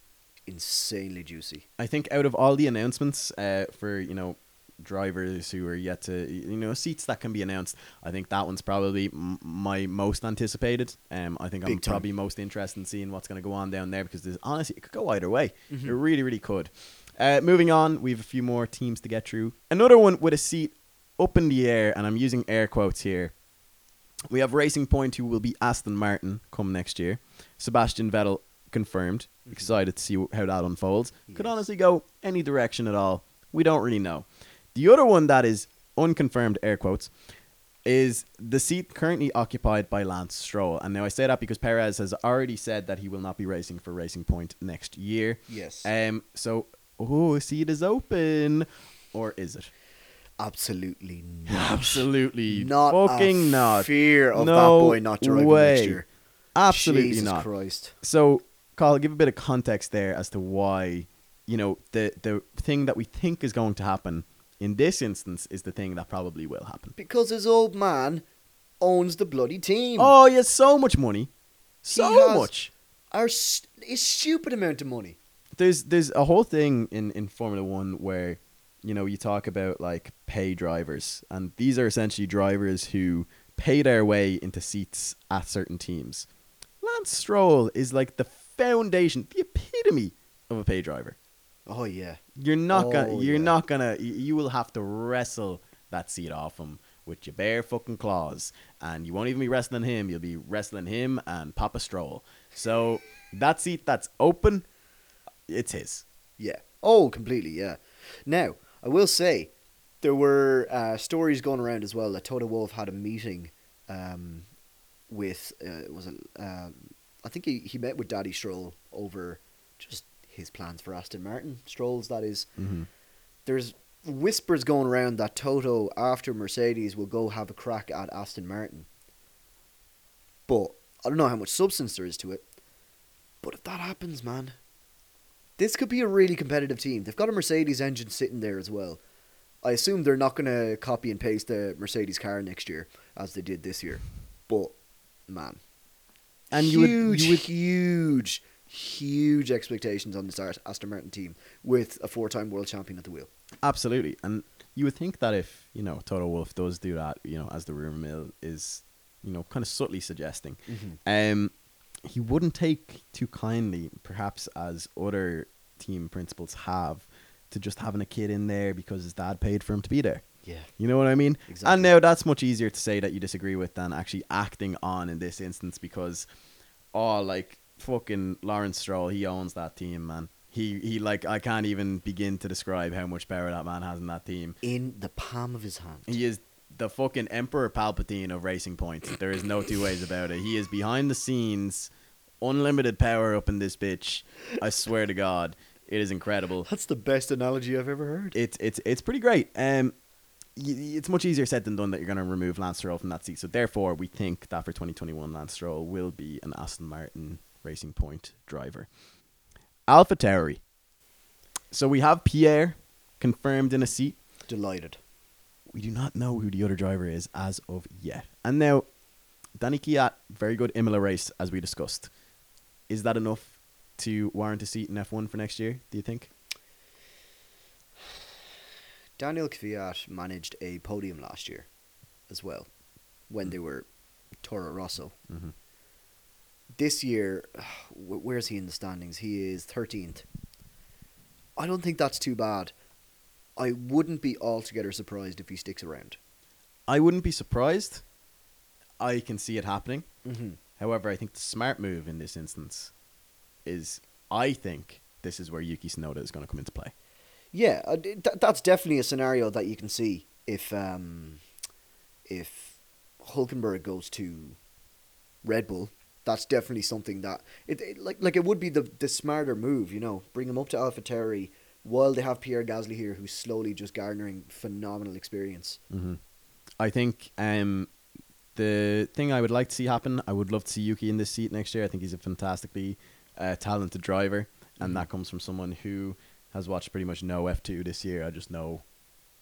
insanely juicy. I think out of all the announcements uh, for you know drivers who are yet to you know seats that can be announced, I think that one's probably m- my most anticipated. Um, I think I'm time. probably most interested in seeing what's going to go on down there because there's honestly it could go either way. Mm-hmm. It really, really could. Uh, moving on, we have a few more teams to get through. Another one with a seat up in the air, and I'm using air quotes here. We have Racing Point, who will be Aston Martin come next year. Sebastian Vettel confirmed. Excited to see how that unfolds. Could honestly go any direction at all. We don't really know. The other one that is unconfirmed, air quotes, is the seat currently occupied by Lance Stroll. And now I say that because Perez has already said that he will not be racing for Racing Point next year. Yes. Um. So, oh, a seat is open, or is it? Absolutely (laughs) not. Absolutely Not fucking not. Fear of that No boy not driving way. next year. Absolutely not. Jesus not. Christ. So, Carl, give a bit of context there as to why, you know, the the thing that we think is going to happen in this instance is the thing that probably will happen. Because his old man owns the bloody team. Oh, he has so much money, so much. Our s- a stupid amount of money. There's there's a whole thing in in Formula One where, you know, you talk about like pay drivers, and these are essentially drivers who pay their way into seats at certain teams. Lance Stroll is like the foundation, the epitome of a pay driver. Oh yeah. You're not gonna. Oh, You're yeah. not gonna. You will have to wrestle that seat off him with your bare fucking claws, and you won't even be wrestling him. You'll be wrestling him and Papa Stroll. So that seat that's open, it's his. Yeah. Oh, completely. Yeah. Now, I will say there were uh, stories going around as well that Toto Wolff had a meeting um, with uh, was it? Um, I think he, he met with Daddy Stroll over just his plans for Aston Martin. Stroll's that is. Mm-hmm. There's whispers going around that Toto after Mercedes will go have a crack at Aston Martin. But I don't know how much substance there is to it. But if that happens, man, this could be a really competitive team. They've got a Mercedes engine sitting there as well. I assume they're not going to copy and paste the Mercedes car next year as they did this year. But man, And you would- huge, you would- huge, huge expectations on this Ast- Aston Martin team with a four-time world champion at the wheel. Absolutely. And you would think that if, you know, Toto Wolff does do that, you know, as the rumor mill is, you know, kind of subtly suggesting, um, he wouldn't take too kindly, perhaps as other team principals have, to just having a kid in there because his dad paid for him to be there. Yeah, You know what I mean? exactly. And now that's much easier to say that you disagree with than actually acting on in this instance because, oh, like fucking Lawrence Stroll, he owns that team, man. He he like I can't even begin to describe how much power that man has in that team. in the palm of his hand. He is the fucking Emperor Palpatine of Racing Point. There is no two ways about it. He is behind the scenes, unlimited power up in this bitch. I swear to God, it is incredible. That's the best analogy I've ever heard. It's it's it's pretty great. Um, it's much easier said than done that you're going to remove Lance Stroll from that seat. So therefore, we think that for 2021, Lance Stroll will be an Aston Martin Racing Point driver. Alpha Tauri. So we have Pierre confirmed in a seat. Delighted. We do not know who the other driver is as of yet. And now, Danny Kvyat, very good Imola race as we discussed. Is that enough to warrant a seat in F1 for next year? Do you think? Daniel Kvyat managed a podium last year as well when they were Toro Rosso. Mm-hmm. This year, (sighs) where's he in the standings? He is 13th. I don't think that's too bad. I wouldn't be altogether surprised if he sticks around. I wouldn't be surprised. I can see it happening. Mm-hmm. However, I think the smart move in this instance is I think this is where Yuki Tsunoda is going to come into play. Yeah, uh, th- that's definitely a scenario that you can see if um, if Hulkenberg goes to Red Bull. That's definitely something that it, it like like it would be the the smarter move, you know, bring him up to AlphaTauri while they have Pierre Gasly here, who's slowly just garnering phenomenal experience. Mm-hmm. I think um, the thing I would like to see happen, I would love to see Yuki in this seat next year. I think he's a fantastically uh, talented driver, and Mhm. that comes from someone who has watched pretty much no F2 this year. I just know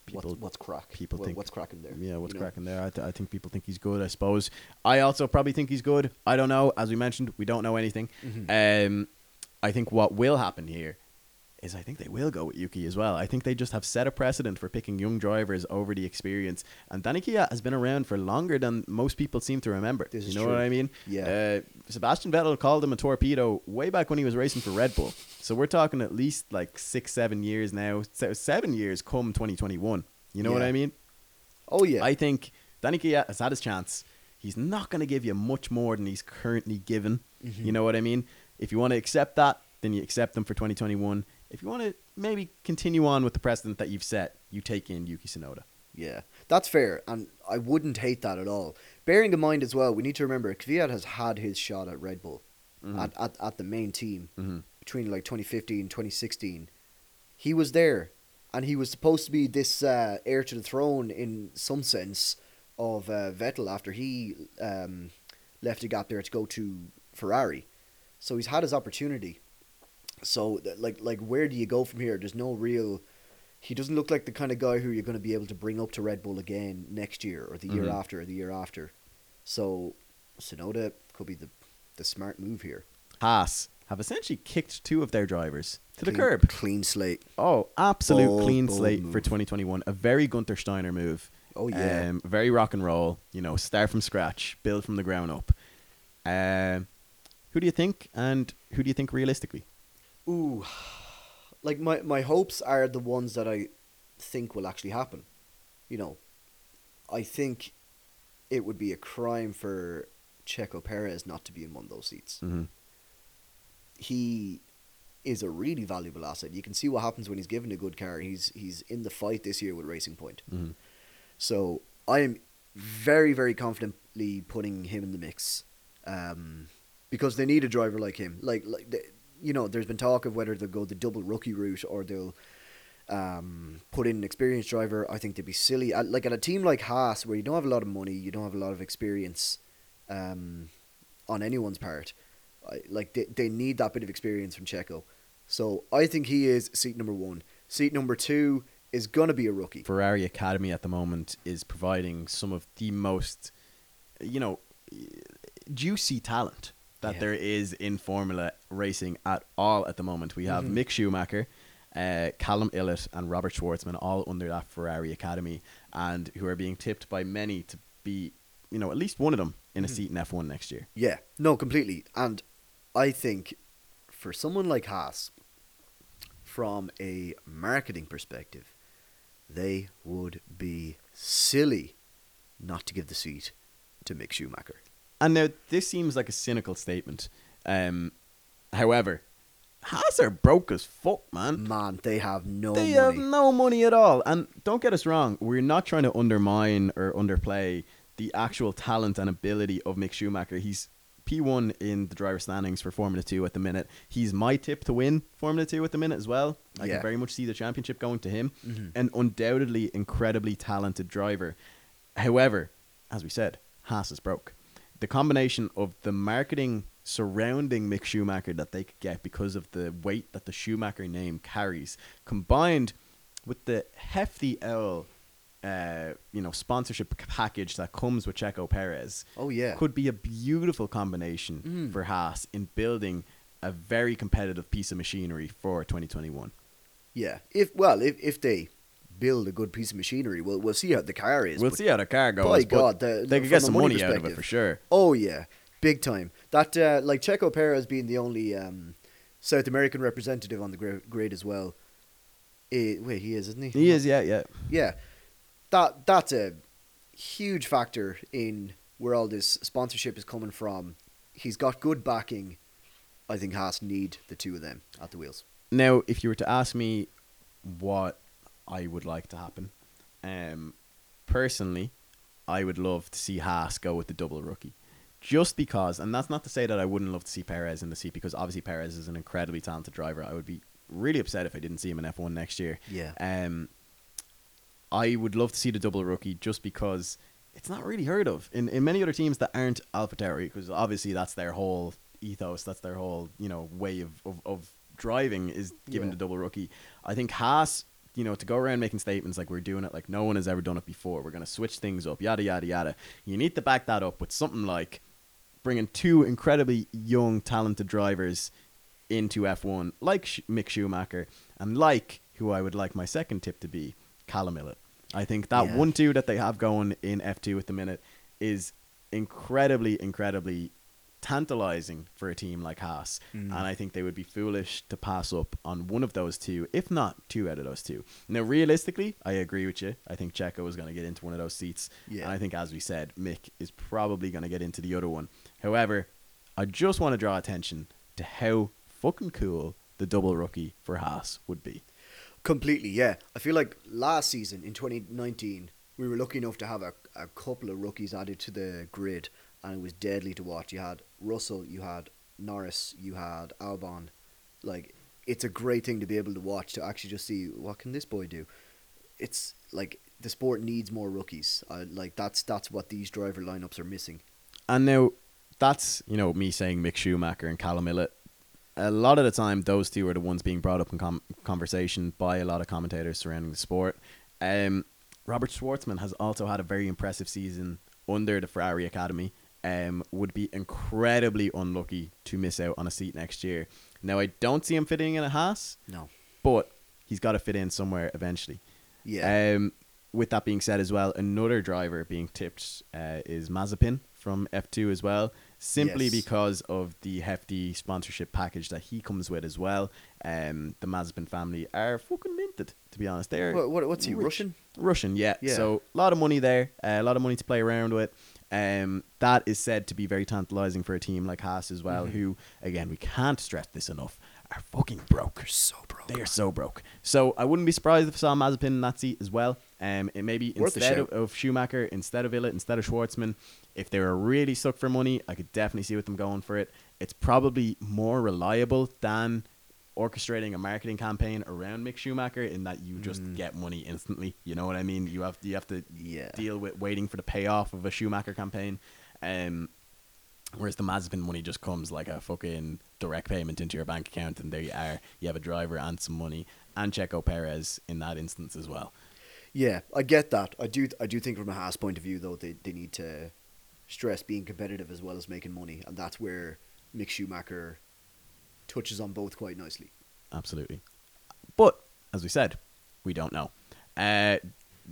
people what's, what's crack? people What- think- what's cracking there? Yeah, what's you know? cracking there? I, th- I think people think he's good. I suppose. I also probably think he's good. I don't know. As we mentioned, we don't know anything. Mhm. Um, I think what will happen here is I think they will go with Yuki as well. I think they just have set a precedent for picking young drivers over the experience. And Danny Kvyat has been around for longer than most people seem to remember. This you know true. what I mean? Yeah. Uh, Sebastian Vettel called him a torpedo way back when he was racing for Red Bull. So we're talking at least like six, seven years now. So Seven years come 2021. You know what I mean? oh yeah. I think Danny Kvyat has had his chance. He's not going to give you much more than he's currently given. Mhm. You know what I mean? If you want to accept that, then you accept them for 2021. If you want to maybe continue on with the precedent that you've set, you take in Yuki Tsunoda. Yeah, that's fair, and I wouldn't hate that at all. Bearing in mind as well, we need to remember Kvyat has had his shot at Red Bull Mhm. at, at at the main team Mhm. between like 2015 and 2016. He was there, and he was supposed to be this uh, heir to the throne in some sense of uh, Vettel after he um, left a gap there to go to Ferrari. So he's had his opportunity. So like like where do you go from here? There's no real. He doesn't look like the kind of guy who you're going to be able to bring up to Red Bull again next year or the year Mhm. after or the year after. So Tsunoda could be the the smart move here. Haas have essentially kicked two of their drivers to the curb. Clean slate. Oh, absolute Bold, clean bold slate for 2021. A very Gunter Steiner move. Oh yeah. Um, very rock and roll. You know, start from scratch, build from the ground up. Um, who do you think, and who do you think realistically? Ooh, like my my hopes are the ones that I think will actually happen. You know, I think it would be a crime for Checo Perez not to be in one of those seats. Mm-hmm. He is a really valuable asset. You can see what happens when he's given a good car. He's he's in the fight this year with Racing Point. Mm-hmm. So I am very, very confidently putting him in the mix, um, because they need a driver like him. Like, like the, you know, there's been talk of whether they'll go the double rookie route or they'll um, put in an experienced driver. I think they'd be silly. Like at a team like Haas, where you don't have a lot of money, you don't have a lot of experience um, on anyone's part. Like they, they need that bit of experience from Checo. So I think he is seat number one. Seat number two is going to be a rookie. Ferrari Academy at the moment is providing some of the most, you know, juicy talent that Yeah. there is in Formula racing at all at the moment. We have Mhm. Mick Schumacher, uh, Callum Ilott, and Robert Shwartzman all under that Ferrari Academy, and who are being tipped by many to be, you know, at least one of them in a Mhm. seat in F1 next year. Yeah, no, completely. And I think for someone like Haas, from a marketing perspective, they would be silly not to give the seat to Mick Schumacher. And now this seems like a cynical statement. Um, however, Haas are broke as fuck, man. Man, they have no they money. have no money at all. And don't get us wrong, we're not trying to undermine or underplay the actual talent and ability of Mick Schumacher. He's P1 in the driver standings for Formula 2 at the minute. He's my tip to win Formula 2 at the minute as well. I Yeah. can very much see the championship going to him. Mhm. An undoubtedly incredibly talented driver. However, as we said, Haas is broke. The combination of the marketing surrounding Mick Schumacher that they could get because of the weight that the Schumacher name carries, combined with the hefty L, uh, you know, sponsorship package that comes with Checo Perez, Oh yeah. could be a beautiful combination Mm. for Haas in building a very competitive piece of machinery for 2021. Yeah. If well, if if they build a good piece of machinery, we'll we'll see how the car is. We'll see how the car goes. By God, the, they could get some money money out of it for sure. Oh yeah, big time. That uh, like Checo Perez being the only um, South American representative on the grid as well. Eh, wait, he is, isn't he? He is, yeah, yeah. Yeah, that that's a huge factor in where all this sponsorship is coming from. He's got good backing. I think Haas need the two of them at the wheels. Now, if you were to ask me what I would like to happen, um, personally, I would love to see Haas go with the double rookie. Just because, and that's not to say that I wouldn't love to see Perez in the seat, because obviously Perez is an incredibly talented driver. I would be really upset if I didn't see him in F1 next year. Yeah, Um, I would love to see the double rookie just because it's not really heard of in, in many other teams that aren't AlphaTauri because obviously that's their whole ethos, that's their whole you know way of of, of driving is given Yeah. the double rookie. I think Haas, you know, to go around making statements like we're doing it like no one has ever done it before, we're going to switch things up, yada yada yada. You need to back that up with something like bringing two incredibly young, talented drivers into F1, like Sch- Mick Schumacher, and like who I would like my second tip to be, Callum Ilott. I think that Yeah. one two that they have going in F2 at the minute is incredibly, incredibly tantalizing for a team like Haas. Mm. And I think they would be foolish to pass up on one of those two, if not two out of those two. Now, realistically, I agree with you. I think Checo is going to get into one of those seats. Yeah. And I think, as we said, Mick is probably going to get into the other one. However, I just want to draw attention to how fucking cool the double rookie for Haas would be. Completely, yeah. I feel like last season in 2019, we were lucky enough to have a, a couple of rookies added to the grid, and it was deadly to watch. You had Russell, you had Norris, you had Albon. Like, it's a great thing to be able to watch to actually just see what can this boy do. It's like the sport needs more rookies. Uh, like that's that's what these driver lineups are missing. And now that's you know me saying Mick Schumacher and Callum Ilott. A lot of the time, those two are the ones being brought up in com- conversation by a lot of commentators surrounding the sport. Um, Robert Shwartzman has also had a very impressive season under the Ferrari Academy. Um, would be incredibly unlucky to miss out on a seat next year. Now, I don't see him fitting in a Haas, No. but he's got to fit in somewhere eventually. Yeah. Um, with that being said, as well, another driver being tipped uh, is Mazepin from F2 as well, simply Yes. because of the hefty sponsorship package that he comes with as well. Um, the Mazepin family are fucking minted, to be honest. They're what, what, what's he rich. Russian? Russian, yeah. Yeah. So a lot of money there, uh, a lot of money to play around with. Um, that is said to be very tantalizing for a team like Haas as well, Mhm. who, again, we can't stress this enough, are fucking broke. They're so broke. They are so broke. So I wouldn't be surprised if I saw Mazepin in that seat as well. Um, it maybe Worth instead of, of Schumacher, instead of Ilott, instead of Shwartzman, if they were really stuck for money, I could definitely see with them going for it. It's probably more reliable than orchestrating a marketing campaign around Mick Schumacher in that you just Mm. get money instantly. You know what I mean? You have you have to Yeah. deal with waiting for the payoff of a Schumacher campaign. Um, whereas the Mazepin money just comes like a fucking direct payment into your bank account, and there you are. You have a driver and some money, and Checo Perez in that instance as well. Yeah, I get that. I do. I do think from a Haas point of view, though, they they need to stress being competitive as well as making money, and that's where Mick Schumacher touches on both quite nicely. Absolutely. But as we said, we don't know. Uh,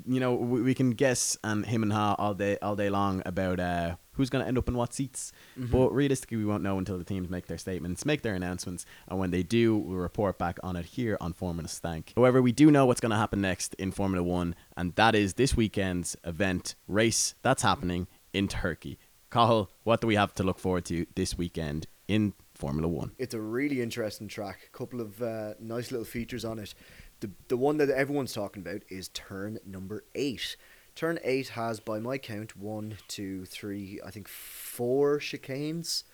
you know, we, we can guess and him and her all day all day long about uh, who's going to end up in what seats. Mm-hmm. But realistically, we won't know until the teams make their statements, make their announcements, and when they do, we'll report back on it here on Formula Stank. However, we do know what's going to happen next in Formula One, and that is this weekend's event race that's happening in Turkey. Cahill, what do we have to look forward to this weekend in Formula One? It's a really interesting track. A couple of uh, nice little features on it. The the one that everyone's talking about is turn number eight. Turn eight has, by my count, one, two, three, I think four chicanes.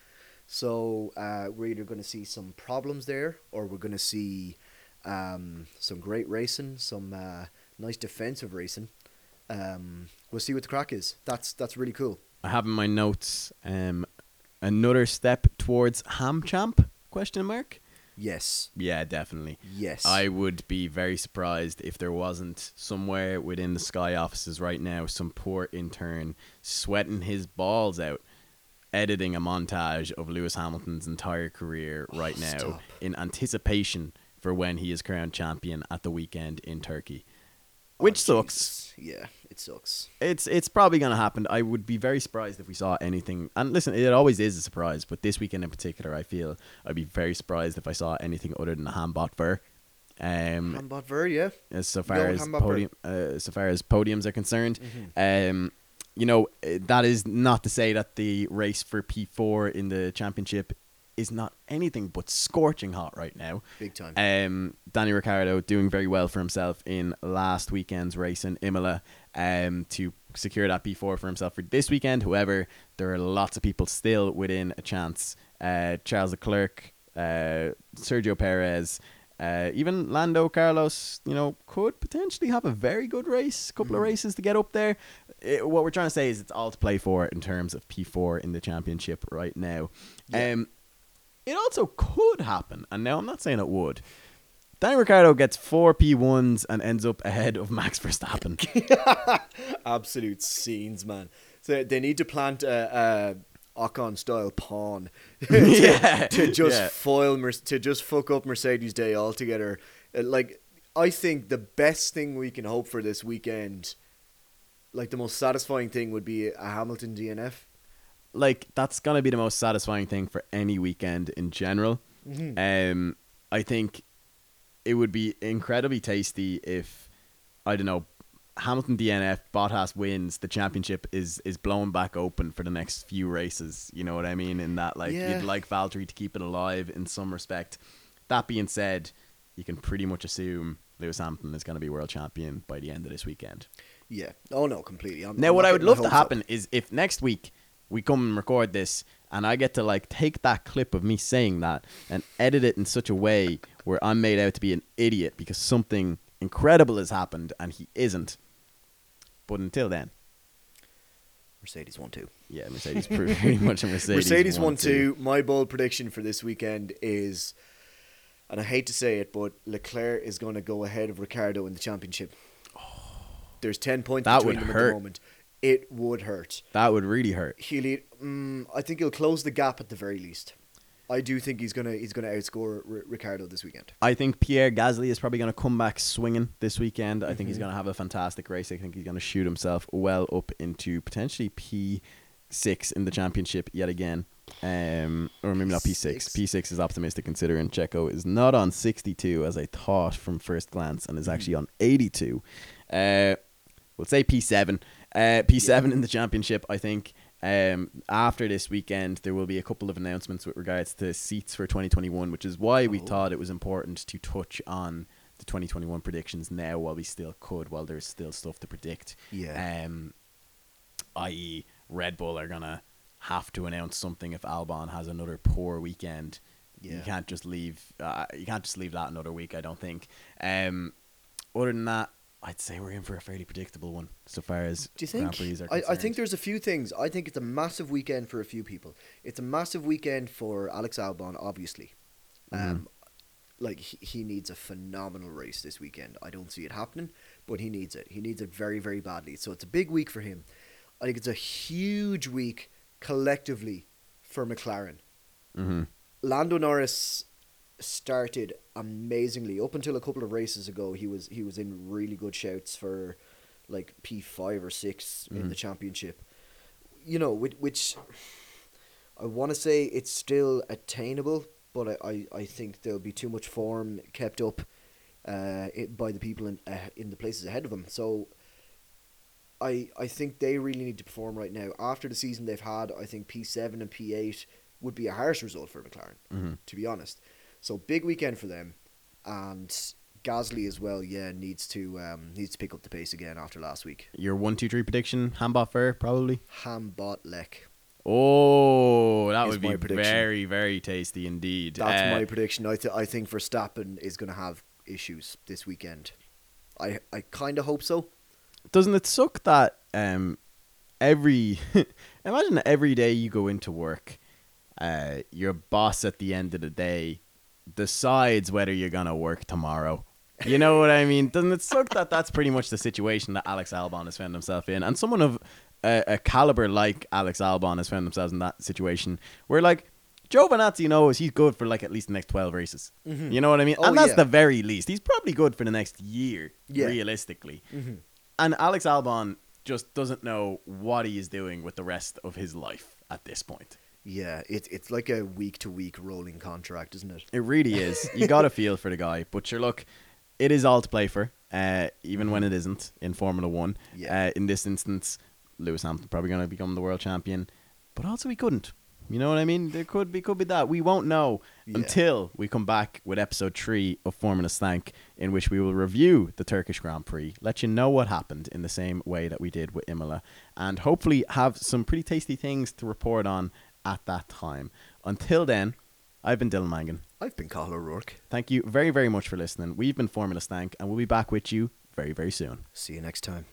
So uh, we're either going to see some problems there, or we're going to see um, some great racing, some uh, nice defensive racing. Um, we'll see what the crack is. That's that's really cool. I have in my notes um, another step towards Ham Champ? Question mark. Yes, Yeah, definitely. yes. I would be very surprised if there wasn't somewhere within the Sky offices right now some poor intern sweating his balls out, editing a montage of Lewis Hamilton's entire career oh, right now stop. in anticipation for when he is crowned champion at the weekend in Turkey. Oh, Which sucks. Yeah, it sucks. It's it's probably gonna happen. I would be very surprised if we saw anything. And listen, it always is a surprise, but this weekend in particular, I feel I'd be very surprised if I saw anything other than a Hambot Ver. Um, Hambot Ver, yeah. as so far as podium, uh, so far as podiums are concerned, Mhm. um, you know uh, that is not to say that the race for P four in the championship is not anything but scorching hot right now. Big time. Um, Danny Ricciardo doing very well for himself in last weekend's race in Imola um, to secure that P4 for himself for this weekend. However, there are lots of people still within a chance. Uh, Charles Leclerc, uh, Sergio Perez, uh, even Lando Carlos, you know, could potentially have a very good race, a couple of Mhm. races to get up there. It, what we're trying to say is it's all to play for in terms of P4 in the championship right now. Yeah. Um, it also could happen, and now I'm not saying it would. Danny Ricciardo gets four P1s and ends up ahead of Max Verstappen. (laughs) Absolute scenes, man. So they need to plant a, a Ocon style pawn (laughs) to, Yeah, to just yeah. foil Mer- to just fuck up Mercedes Day altogether. Uh, Like I think the best thing we can hope for this weekend, like the most satisfying thing, would be a Hamilton DNF. Like that's gonna be the most satisfying thing for any weekend in general. Um, I think it would be incredibly tasty if I don't know Hamilton DNF Bottas wins the championship is is blown back open for the next few races. You know what I mean? In that like Yeah. you'd like Valtteri to keep it alive in some respect. That being said, you can pretty much assume Lewis Hamilton is going to be world champion by the end of this weekend. Yeah. Oh no, completely. I'm, Now, I'm what I would love to hopes up. happen is if next week we come and record this and I get to like take that clip of me saying that and edit it in such a way where I'm made out to be an idiot because something incredible has happened and he isn't. But until then, Mercedes one two. yeah, Mercedes pretty (laughs) much a Mercedes. Mercedes one, two. My bold prediction for this weekend is, and I hate to say it, but Leclerc is going to go ahead of Ricciardo in the championship. (sighs) There's ten points That between would them at the moment. It would hurt. That would really hurt. He'll. eat- Mm, I think he'll close the gap at the very least. I do think he's gonna he's gonna outscore R- Ricciardo this weekend. I think Pierre Gasly is probably going to come back swinging this weekend. I think he's Mhm. going to have a fantastic race. I think he's going to shoot himself well up into potentially P6 in the championship yet again. Um, or maybe not P6. P6. P6 is optimistic considering Checo is not on 62 as I thought from first glance and is Mhm. actually on 82. Uh, we'll say P7. Uh, P7 in the championship, I think. Um, after this weekend, there will be a couple of announcements with regards to seats for 2021, which is why we Oh. thought it was important to touch on the 2021 predictions now while we still could, while there's still stuff to predict. Yeah. Um, i.e., Red Bull are gonna have to announce something if Albon has another poor weekend. Yeah. You can't just leave. Uh, you can't just leave that another week. I don't think. Um, other than that, I'd say we're in for a fairly predictable one so far as Do you Grand think? Prix are I, I think there's a few things. I think it's a massive weekend for a few people. It's a massive weekend for Alex Albon, obviously. Mhm. Um, like he, he needs a phenomenal race this weekend. I don't see it happening, but he needs it. He needs it very very badly. So it's a big week for him. I think it's a huge week collectively for McLaren. Mm-hmm. Lando Norris started amazingly up until a couple of races ago. He was he was in really good shouts for like P five or 6 in Mhm. the championship. You know, which, which I want to say it's still attainable, but I, I, I think there'll be too much form kept up uh, it, by the people in uh, in the places ahead of them. So. I, I think they really need to perform right now. After the season they've had, I think P seven and P eight would be a harsh result for McLaren Mm-hmm. to be honest. So big weekend for them, and Gasly as well. Yeah, needs to um, needs to pick up the pace again after last week. Your one, two, three prediction, Hambot Fair, probably. Hambot Lek. Oh, that would be very, very tasty indeed. That's Uh, my prediction. I th- I think Verstappen is going to have issues this weekend. I I kind of hope so. doesn't it suck that um every (laughs) imagine that every day you go into work uh your boss at the end of the day decides whether you're gonna work tomorrow you know what i mean doesn't it suck that that's pretty much the situation that alex albon has found himself in and someone of a, a caliber like alex albon has found themselves in that situation where like Giovinazzi knows he's good for like at least the next 12 races. Mhm. You know what I mean? Oh, and that's yeah. the very least. He's probably good for the next year, Yeah. realistically Mm-hmm. and Alex Albon just doesn't know what he is doing with the rest of his life at this point. Yeah, it's it's like a week to week rolling contract, isn't it? It really is. You got a (laughs) feel for the guy, but sure, look, it is all to play for, uh, even when it isn't in Formula One. Yeah. Uh, in this instance, Lewis Hamilton probably going to become the world champion, but also he couldn't. You know what I mean? There could be could be that we won't know Yeah. until we come back with episode three of Formula Stank, in which we will review the Turkish Grand Prix, let you know what happened in the same way that we did with Imola, and hopefully have some pretty tasty things to report on at that time. Until then, I've been Dylan Mangan. I've been Cahill O'Rourke. Thank you very, very much for listening. We've been Formula Stank, and we'll be back with you very, very soon. See you next time.